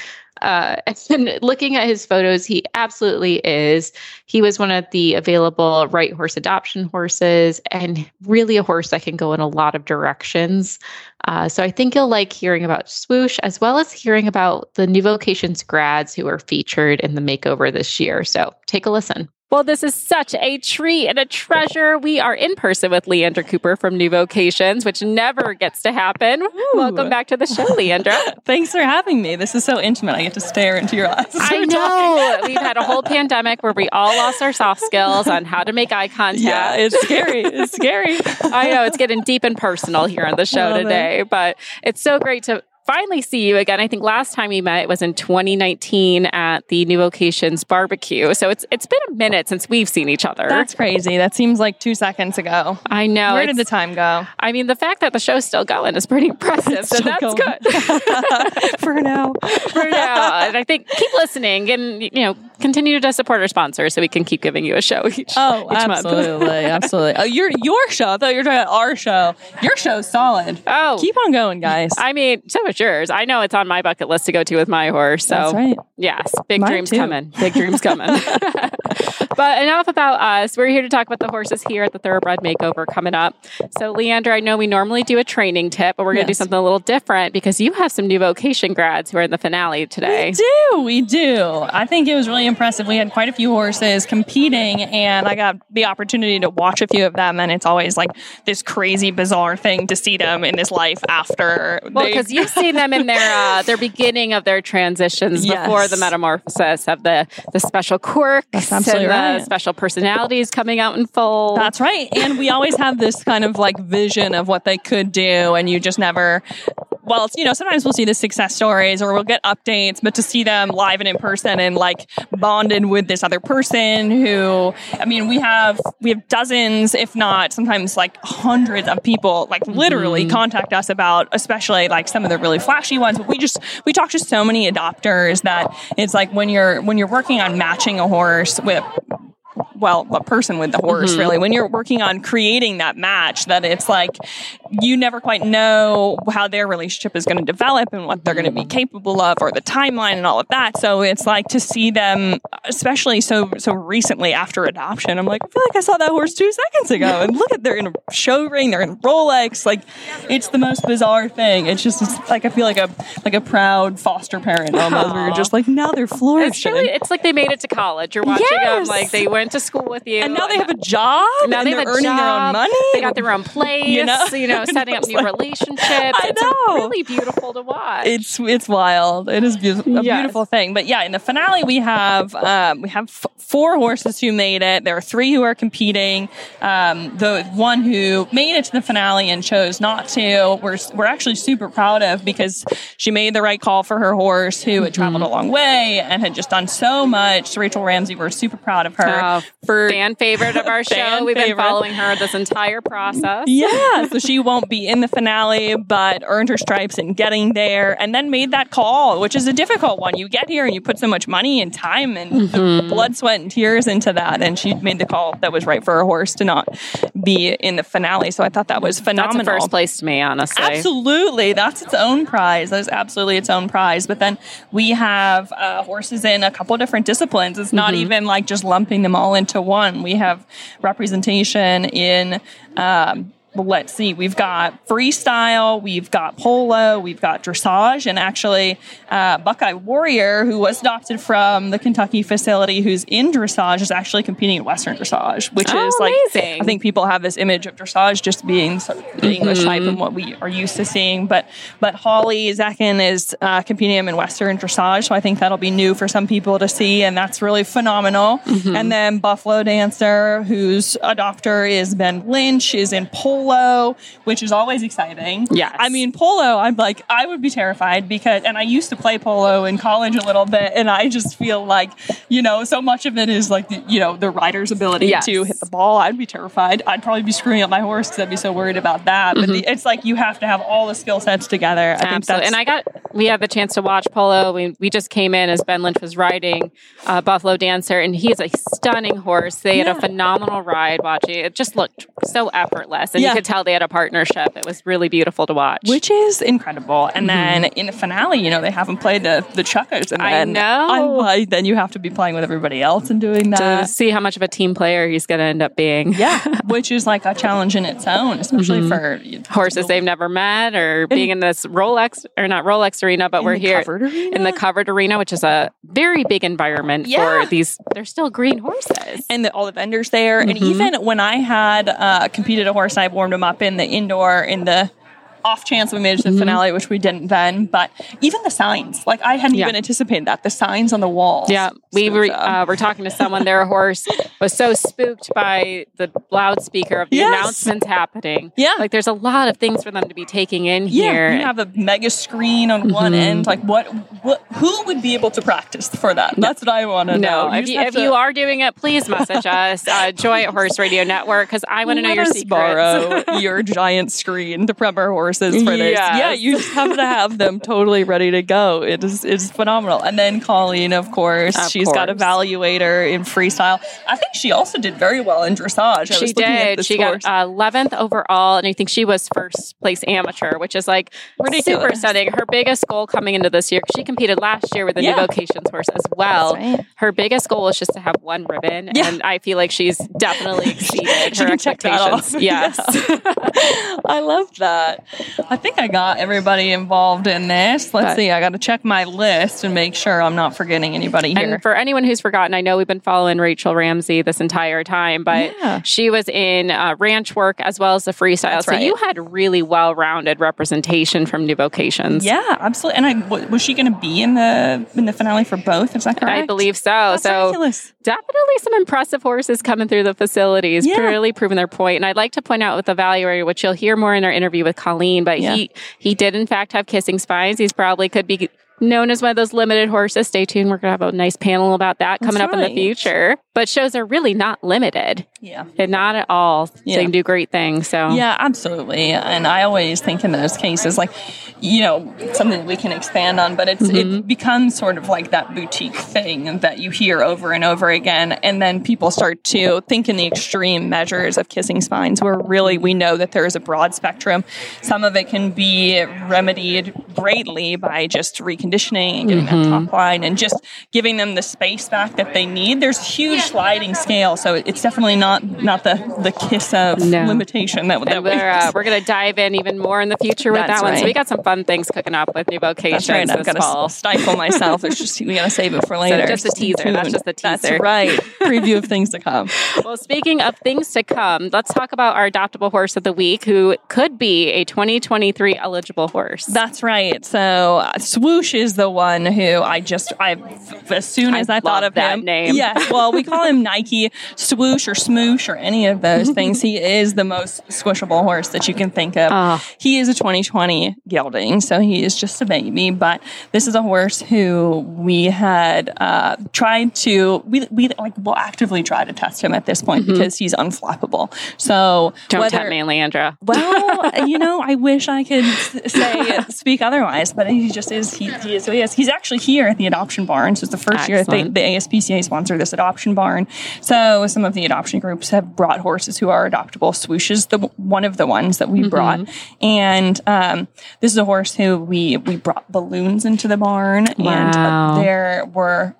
Uh, *laughs* and looking at his photos, he absolutely is. He was one of the available right horse adoption horses and really a horse that can go in a lot of directions. Uh, so I think you'll like hearing about Swoosh as well as hearing about the New Vocations grads who are featured in the makeover this year. So take a listen. Well, this is such a treat and a treasure. We are in person with Leandra Cooper from New Vocations, which never gets to happen. Ooh. Welcome back to the show, Leandra. *laughs* Thanks for having me. This is so intimate. I get to stare into your eyes. I know. *laughs* We've had a whole pandemic where we all lost our soft skills on how to make eye contact. Yeah, it's scary. It's scary. *laughs* I know. It's getting deep and personal here on the show Love today, it. but it's so great to finally see you again. I think last time we met was in 2019 at the New Vocations barbecue. So it's it's been a minute since we've seen each other. That's crazy. That seems like two seconds ago. I know. Where did the time go? I mean, the fact that the show's still going is pretty impressive. so that's going. good *laughs* for now. For now, and I think keep listening and you know continue to support our sponsors so we can keep giving you a show each. Oh, each absolutely, *laughs* absolutely. Oh, your your show. I thought you were talking about our show. Your show's solid. Oh, keep on going, guys. I mean, so much yours. I know it's on my bucket list to go to with my horse. So That's right. Yes, big Mine dreams too. coming. Big dreams coming. *laughs* *laughs* but enough about us. We're here to talk about the horses here at the Thoroughbred Makeover coming up. So, Leandra, I know we normally do a training tip, but we're going to do something a little different because you have some new vocation grads who are in the finale today. We do, we do. I think it was really impressive. We had quite a few horses competing, and I got the opportunity to watch a few of them. And it's always like this crazy, bizarre thing to see them in this life after. Well, because you've seen them in their uh, their beginning of their transitions Yes. before the metamorphosis of the the special quirks and right. the special personalities coming out in full. That's right. And we always have this kind of like vision of what they could do, and you just never. Well, it's, you know, sometimes we'll see the success stories or we'll get updates, but to see them live and in person and like bonded with this other person who, I mean, we have we have dozens, if not sometimes like hundreds of people, like literally mm-hmm. contact us about, especially like some of the really flashy ones. But we just we talk to so many adopters that it's like when you're when you're working on matching a horse with well, a person with the horse, Mhm. really. When you're working on creating that match, that it's like you never quite know how their relationship is going to develop and what they're going to be capable of, or the timeline and all of that. So it's like to see them, especially so so recently after adoption. I'm like, I feel like I saw that horse two seconds ago, and look at they're in a show ring, they're in Rolex. Like, it's the most bizarre thing. It's just it's like I feel like a like a proud foster parent almost, where you're just like now they're It's flourishing. really, it's like they made it to college. You're watching them like they went to school with you, and now they have a job. Now and they they're have a earning their own money. They got their own *laughs* place. You know? you know, setting up *laughs* new like- relationships. I it's know. really beautiful to watch. It's it's wild. It is beautiful, a Yes. beautiful thing. But yeah, in the finale we have um, we have f- four horses who made it. There are three who are competing. Um, the one who made it to the finale and chose not to, we're we're actually super proud of because she made the right call for her horse who had traveled a long way and had just done so much. Rachel Ramsey, we're super proud of her Oh, for fan favorite of our *laughs* show. We've been following her this entire process. *laughs* Yeah, so she won't be in the finale, but earned her stripes in getting there and then made that call, which is a difficult one. You get here and you put so much money and time and Mm-hmm. blood, sweat, and tears into that. And she made the call that was right for her horse to not be in the finale. So I thought that was That's phenomenal. a first place to me, honestly. Absolutely. That's its own prize. That is absolutely its own prize. But then we have uh, horses in a couple different disciplines. It's not Mhm. even like just lumping them all into one. We have representation in. Um, well, let's see, we've got freestyle, we've got polo, we've got dressage, and actually, uh, Buckeye Warrior, who was adopted from the Kentucky facility, who's in dressage, is actually competing in Western dressage, which Oh, is like, amazing. I think people have this image of dressage just being sort of the English type Mhm. and what we are used to seeing. But but Holly Zekin is uh, competing in Western dressage, so I think that'll be new for some people to see, and that's really phenomenal. Mm-hmm. And then Buffalo Dancer, whose adopter is Ben Lynch, is in pole. Polo, which is always exciting. Yeah. I mean, polo, I'm like, I would be terrified because, and I used to play polo in college a little bit, and I just feel like, you know, so much of it is like, the, you know, the rider's ability Yes. to hit the ball. I'd be terrified. I'd probably be screwing up my horse because I'd be so worried about that. But the, it's like you have to have all the skill sets together. I Mm-hmm. Absolutely. And I got, we had the chance to watch polo. We, we just came in as Ben Lynch was riding uh, Buffalo Dancer, and he's a stunning horse. They had a phenomenal ride watching. It just looked so effortless. And Yeah. could tell they had a partnership. It was really beautiful to watch. which is incredible. And then Mhm. in the finale, you know, they haven't played the the chukkers, and I then know. I'm like, then you have to be playing with everybody else and doing that to see how much of a team player he's going to end up being. Yeah, *laughs* which is like a challenge in its own, especially Mhm. for horses they've never met or being in this Rolex or not Rolex arena, but In we're here arena? in the covered arena, which is a very big environment Yeah. for these. They're still green horses. and the, all the vendors there. And Mhm. even when I had uh, competed a horse, I warmed him up in the indoor in the off chance we made it to the finale, which we didn't then. But even the signs, like I hadn't Yeah. even anticipated that the signs on the walls. Yeah, we were uh, were talking to someone. Their horse *laughs* was so spooked by the loudspeaker of the Yes. announcements happening. Yeah. like there's a lot of things for them to be taking in Yeah, here. you have a mega screen on one Mhm. end. Like, what, what? Who would be able to practice for that? That's what I want to know. No, if, you, if to- you are doing it, please message us, uh, *laughs* Joy at Horse Radio Network, because I want to know your secrets. borrow *laughs* your giant screen to prep our horses for this. Yes. Yeah, you just have to have them totally ready to go. It is it's phenomenal. And then Colleen, of course, Of she's got course. evaluator in freestyle. I think she also did very well in dressage. I She did. She got uh, 11th overall, and I think she was first place amateur, which is like super Ridiculous. stunning. Her biggest goal coming into this year, she competed last year with the Yeah. new vocations horse as well. Right. Her biggest goal is just to have one ribbon, Yeah. and I feel like she's definitely *laughs* exceeded her can check that expectations. *laughs* Yes. *laughs* I love that. I think I got everybody involved in this. Let's But- see. I got to check my list and make sure I'm not forgetting anybody here. And for anyone who's forgotten, I know we've been following Rachel Ramsey this entire time, but Yeah. she was in uh, ranch work as well as the freestyle. That's so right. you had really well rounded representation from New Vocations. yeah, absolutely. And I w- was she going to be in the in the finale for both? Is that correct? I believe so. That's so ridiculous. definitely some impressive horses coming through the facilities, Yeah. really proving their point. And I'd like to point out with the evaluator, which you'll hear more in our interview with Colleen, but Yeah. he he did in fact have kissing spines. He's probably could be known as one of those limited horses. Stay tuned. We're gonna have a nice panel about that coming That's up in the future. But shows are really not limited. Yeah. And not at all. Yeah. They can do great things. So Yeah, absolutely. And I always think in those cases, like, you know, something we can expand on, but it's Mm-hmm. it becomes sort of like that boutique thing that you hear over and over again. And then people start to think in the extreme measures of kissing spines, where really we know that there is a broad spectrum. Some of it can be remedied greatly by just reconditioning and getting Mm-hmm. that top line and just giving them the space back that they need. There's a huge sliding scale, so it's definitely not not the the kiss of No. limitation that, that we're uh, we're gonna dive in even more in the future with That's that one. So we got some fun things cooking up with new vocations That's right. I've got to stifle myself. It's just we got to save it for later. just a teaser. That's just a teaser. That's right. Preview of things to come. *laughs* Well, speaking of things to come, let's talk about our adoptable horse of the week, who could be a 2023 eligible horse. That's right. So uh, Swoosh is the one who I just I as soon as I, I thought of that him. name. Yes. Well, we call him Nike Swoosh or Or any of those *laughs* things. He is the most squishable horse that you can think of. Ah. He is a 2020 gelding, so he is just a baby. But this is a horse who we had uh, tried to we we like will actively try to test him at this point because he's unflappable. So Mm-hmm. Don't whether, tempt me, Leandra. *laughs* well, you know, I wish I could say *laughs* speak otherwise, but he just is. He, he is he is. He's actually here at the adoption barn. So it's the first year that they, the ASPCA sponsored this adoption barn. So some of the adoption groups have brought horses who are adoptable. Swoosh is the one of the ones that we Mm-hmm. brought, and um, this is a horse who we we brought balloons into the barn, and uh, there were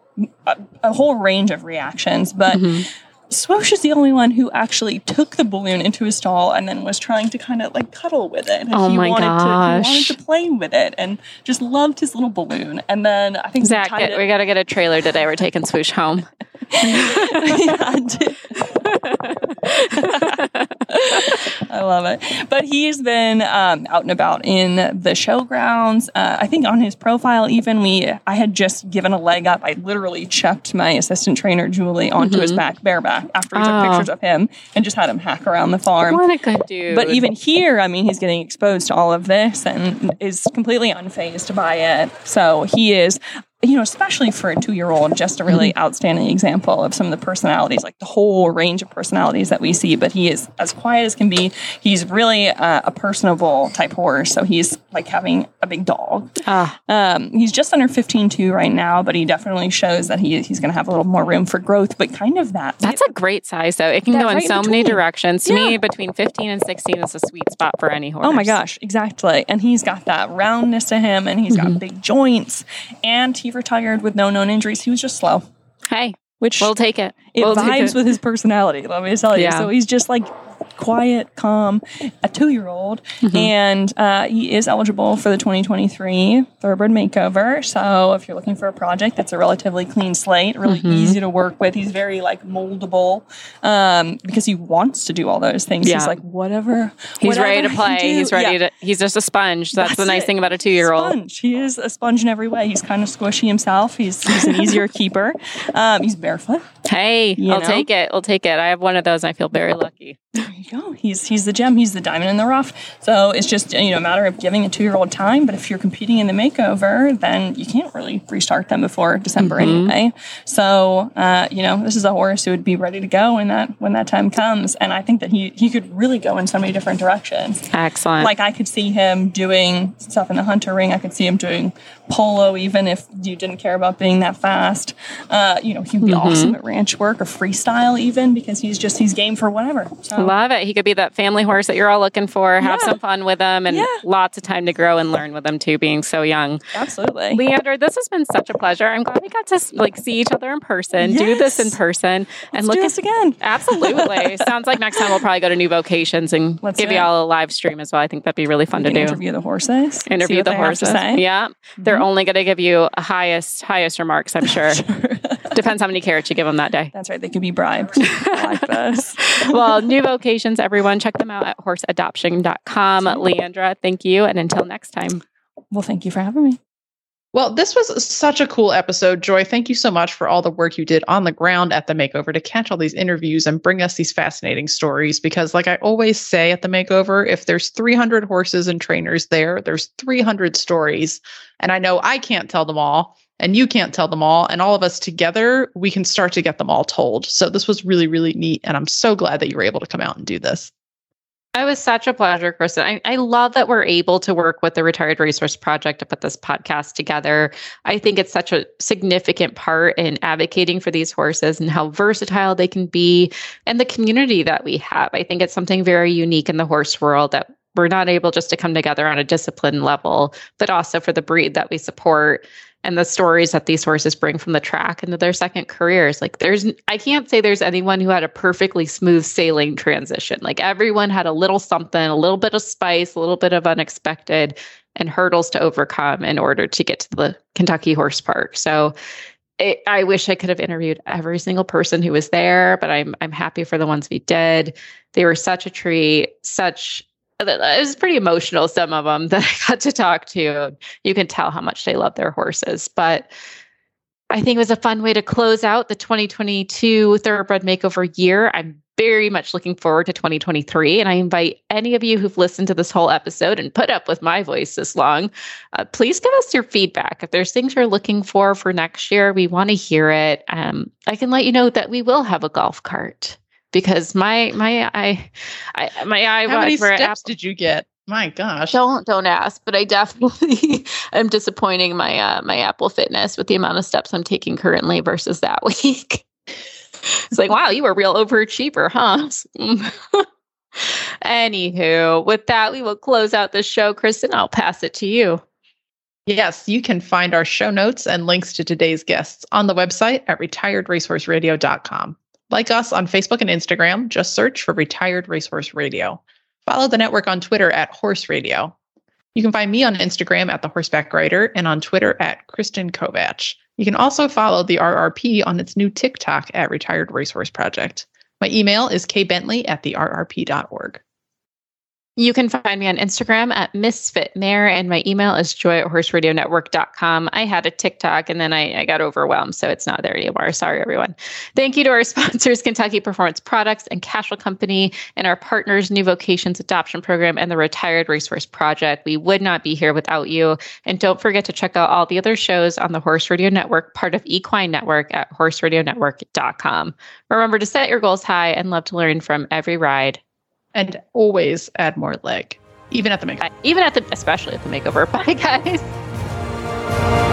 a, a whole range of reactions, but. Mm-hmm. Swoosh is the only one who actually took the balloon into his stall and then was trying to kind of like cuddle with it. And Oh he my wanted To, gosh. he wanted to play with it and just loved his little balloon. And then I think we Zach, tied get, it- we got to get a trailer today. We're taking Swoosh home. *laughs* *laughs* I love it. But he's been um, out and about in the showgrounds. Uh, I think on his profile, even we, I had just given a leg up. I literally chucked my assistant trainer Julie onto his back bareback after he took Oh. pictures of him and just had him hack around the farm. What a good dude. But even here, I mean, he's getting exposed to all of this and is completely unfazed by it. So he is, you know, especially for a two year old, just a really outstanding example of some of the personalities, like the whole range of personalities that we see. But he is as quiet as can be. He's really uh, a personable type horse. So he's like having a big dog. Um, he's just under 15 2 right now, but he definitely shows that he, he's going to have a little more room for growth, but kind of that. That's a great size, though. It can go in right in so many directions. To me, between 15 and 16 is a sweet spot for any horse. Oh my gosh, exactly. And he's got that roundness to him and he's got big joints. And he retired with no known injuries. He was just slow. Hey, which we'll take it. It We'll vibes it. with his personality, let me tell you. Yeah. So he's just like quiet, calm, a two year old. And uh, he is eligible for the 2023 Thoroughbred Makeover. So if you're looking for a project that's a relatively clean slate, really Mhm. easy to work with, he's very like moldable um, because he wants to do all those things. Yeah. He's like, whatever. He's ready to play. He's ready Yeah. to. He's just a sponge. That's, the nice it. thing about a two-year-old. Sponge. He is a sponge in every way. He's kind of squishy himself. He's, he's an easier *laughs* keeper. Um, he's barefoot. Hey, I'll know? take it. I'll take it. I have one of those. and I feel very lucky. *laughs* You go. He's he's the gem. He's the diamond in the rough. So it's just you know a matter of giving a two year old time. But if you're competing in the makeover, then you can't really restart them before December Mhm. anyway. So uh, you know this is a horse who would be ready to go when that when that time comes. And I think that he he could really go in so many different directions. Excellent. Like I could see him doing stuff in the hunter ring. I could see him doing polo, even if you didn't care about being that fast. Uh, you know, he'd be Mhm. awesome at ranch work or freestyle, even because he's just he's game for whatever. So Love it. He could be that family horse that you're all looking for. Have Yeah. some fun with him, and Yeah. lots of time to grow and learn with him too. Being so young. absolutely. Leander, this has been such a pleasure. I'm glad we got to like see each other in person, do this in person, and Let's look at this again. *laughs* Absolutely. Sounds like next time we'll probably go to New Vocations and Let's give you all a live stream as well. I think that'd be really fun We to do. interview the horses. Interview the they have to horses. Mm-hmm. Yeah. They're Mm-hmm. only going to give you highest highest remarks, I'm *laughs* sure. Depends how many carrots you give them that day. That's right. They could be bribed. *laughs* Like this. well, new vocations, everyone. Check them out at horseadoption.com. Leandra, thank you. And until next time. Well, thank you for having me. Well, this was such a cool episode, Joy. Thank you so much for all the work you did on the ground at the makeover to catch all these interviews and bring us these fascinating stories. Because, like I always say at the makeover, if there's 300 horses and trainers there, there's 300 stories. And I know I can't tell them all, and you can't tell them all. And all of us together, we can start to get them all told. So, this was really, really neat. And I'm so glad that you were able to come out and do this. It was such a pleasure, Kristen. I, I love that we're able to work with the Retired Racehorse Project to put this podcast together. I think it's such a significant part in advocating for these horses and how versatile they can be and the community that we have. I think it's something very unique in the horse world that we're not able just to come together on a discipline level, but also for the breed that we support and the stories that these horses bring from the track into their second careers. Like there's I can't say there's anyone who had a perfectly smooth sailing transition. Like everyone had a little something, a little bit of spice, a little bit of unexpected and hurdles to overcome in order to get to the Kentucky Horse Park. So it, I wish I could have interviewed every single person who was there, but I'm I'm happy for the ones we did. They were such a treat, such it was pretty emotional some of them *laughs* that I got to talk to. You can tell how much they love their horses, but I think it was a fun way to close out the 2022 Thoroughbred Makeover year. I'm very much looking forward to 2023. And I invite any of you who've listened to this whole episode and put up with my voice this long, uh, please give us your feedback. If there's things you're looking for for next year, we want to hear it. Um, I can let you know that we will have a golf cart because my my I, I my eye How many for steps did you get? My gosh. Don't don't ask, but I definitely *laughs* am disappointing my uh, my Apple Fitness with the amount of steps I'm taking currently versus that *laughs* week. it's like, wow, you were real overachiever, huh? *laughs* Anywho, with that, we will close out the show. Kristen, I'll pass it to you. Yes, you can find our show notes and links to today's guests on the website at retiredracehorseradio.com. Like us on Facebook and Instagram, just search for Retired Racehorse Radio. Follow the network on Twitter at Horse Radio. You can find me on Instagram at The Horseback Writer and on Twitter at Kristen Kovatch. You can also follow the RRP on its new TikTok at Retired Racehorse Project. My email is kbentley at the rrp.org. You can find me on Instagram at Misfit Mare, and my email is joy at horseradionetwork.com. I had a TikTok and then I, I got overwhelmed, so it's not there anymore. Sorry, everyone. Thank you to our *laughs* sponsors, Kentucky Performance Products and Cashel Company, and our partners, New Vocations Adoption Program and the Retired Racehorse Project. We would not be here without you. And don't forget to check out all the other shows on the Horse Radio Network, part of Equine Network at horseradionetwork.com. Remember to set your goals high and love to learn from every ride and always add more leg, even at the makeover. Even at the, especially at the makeover. Bye, *laughs* guys.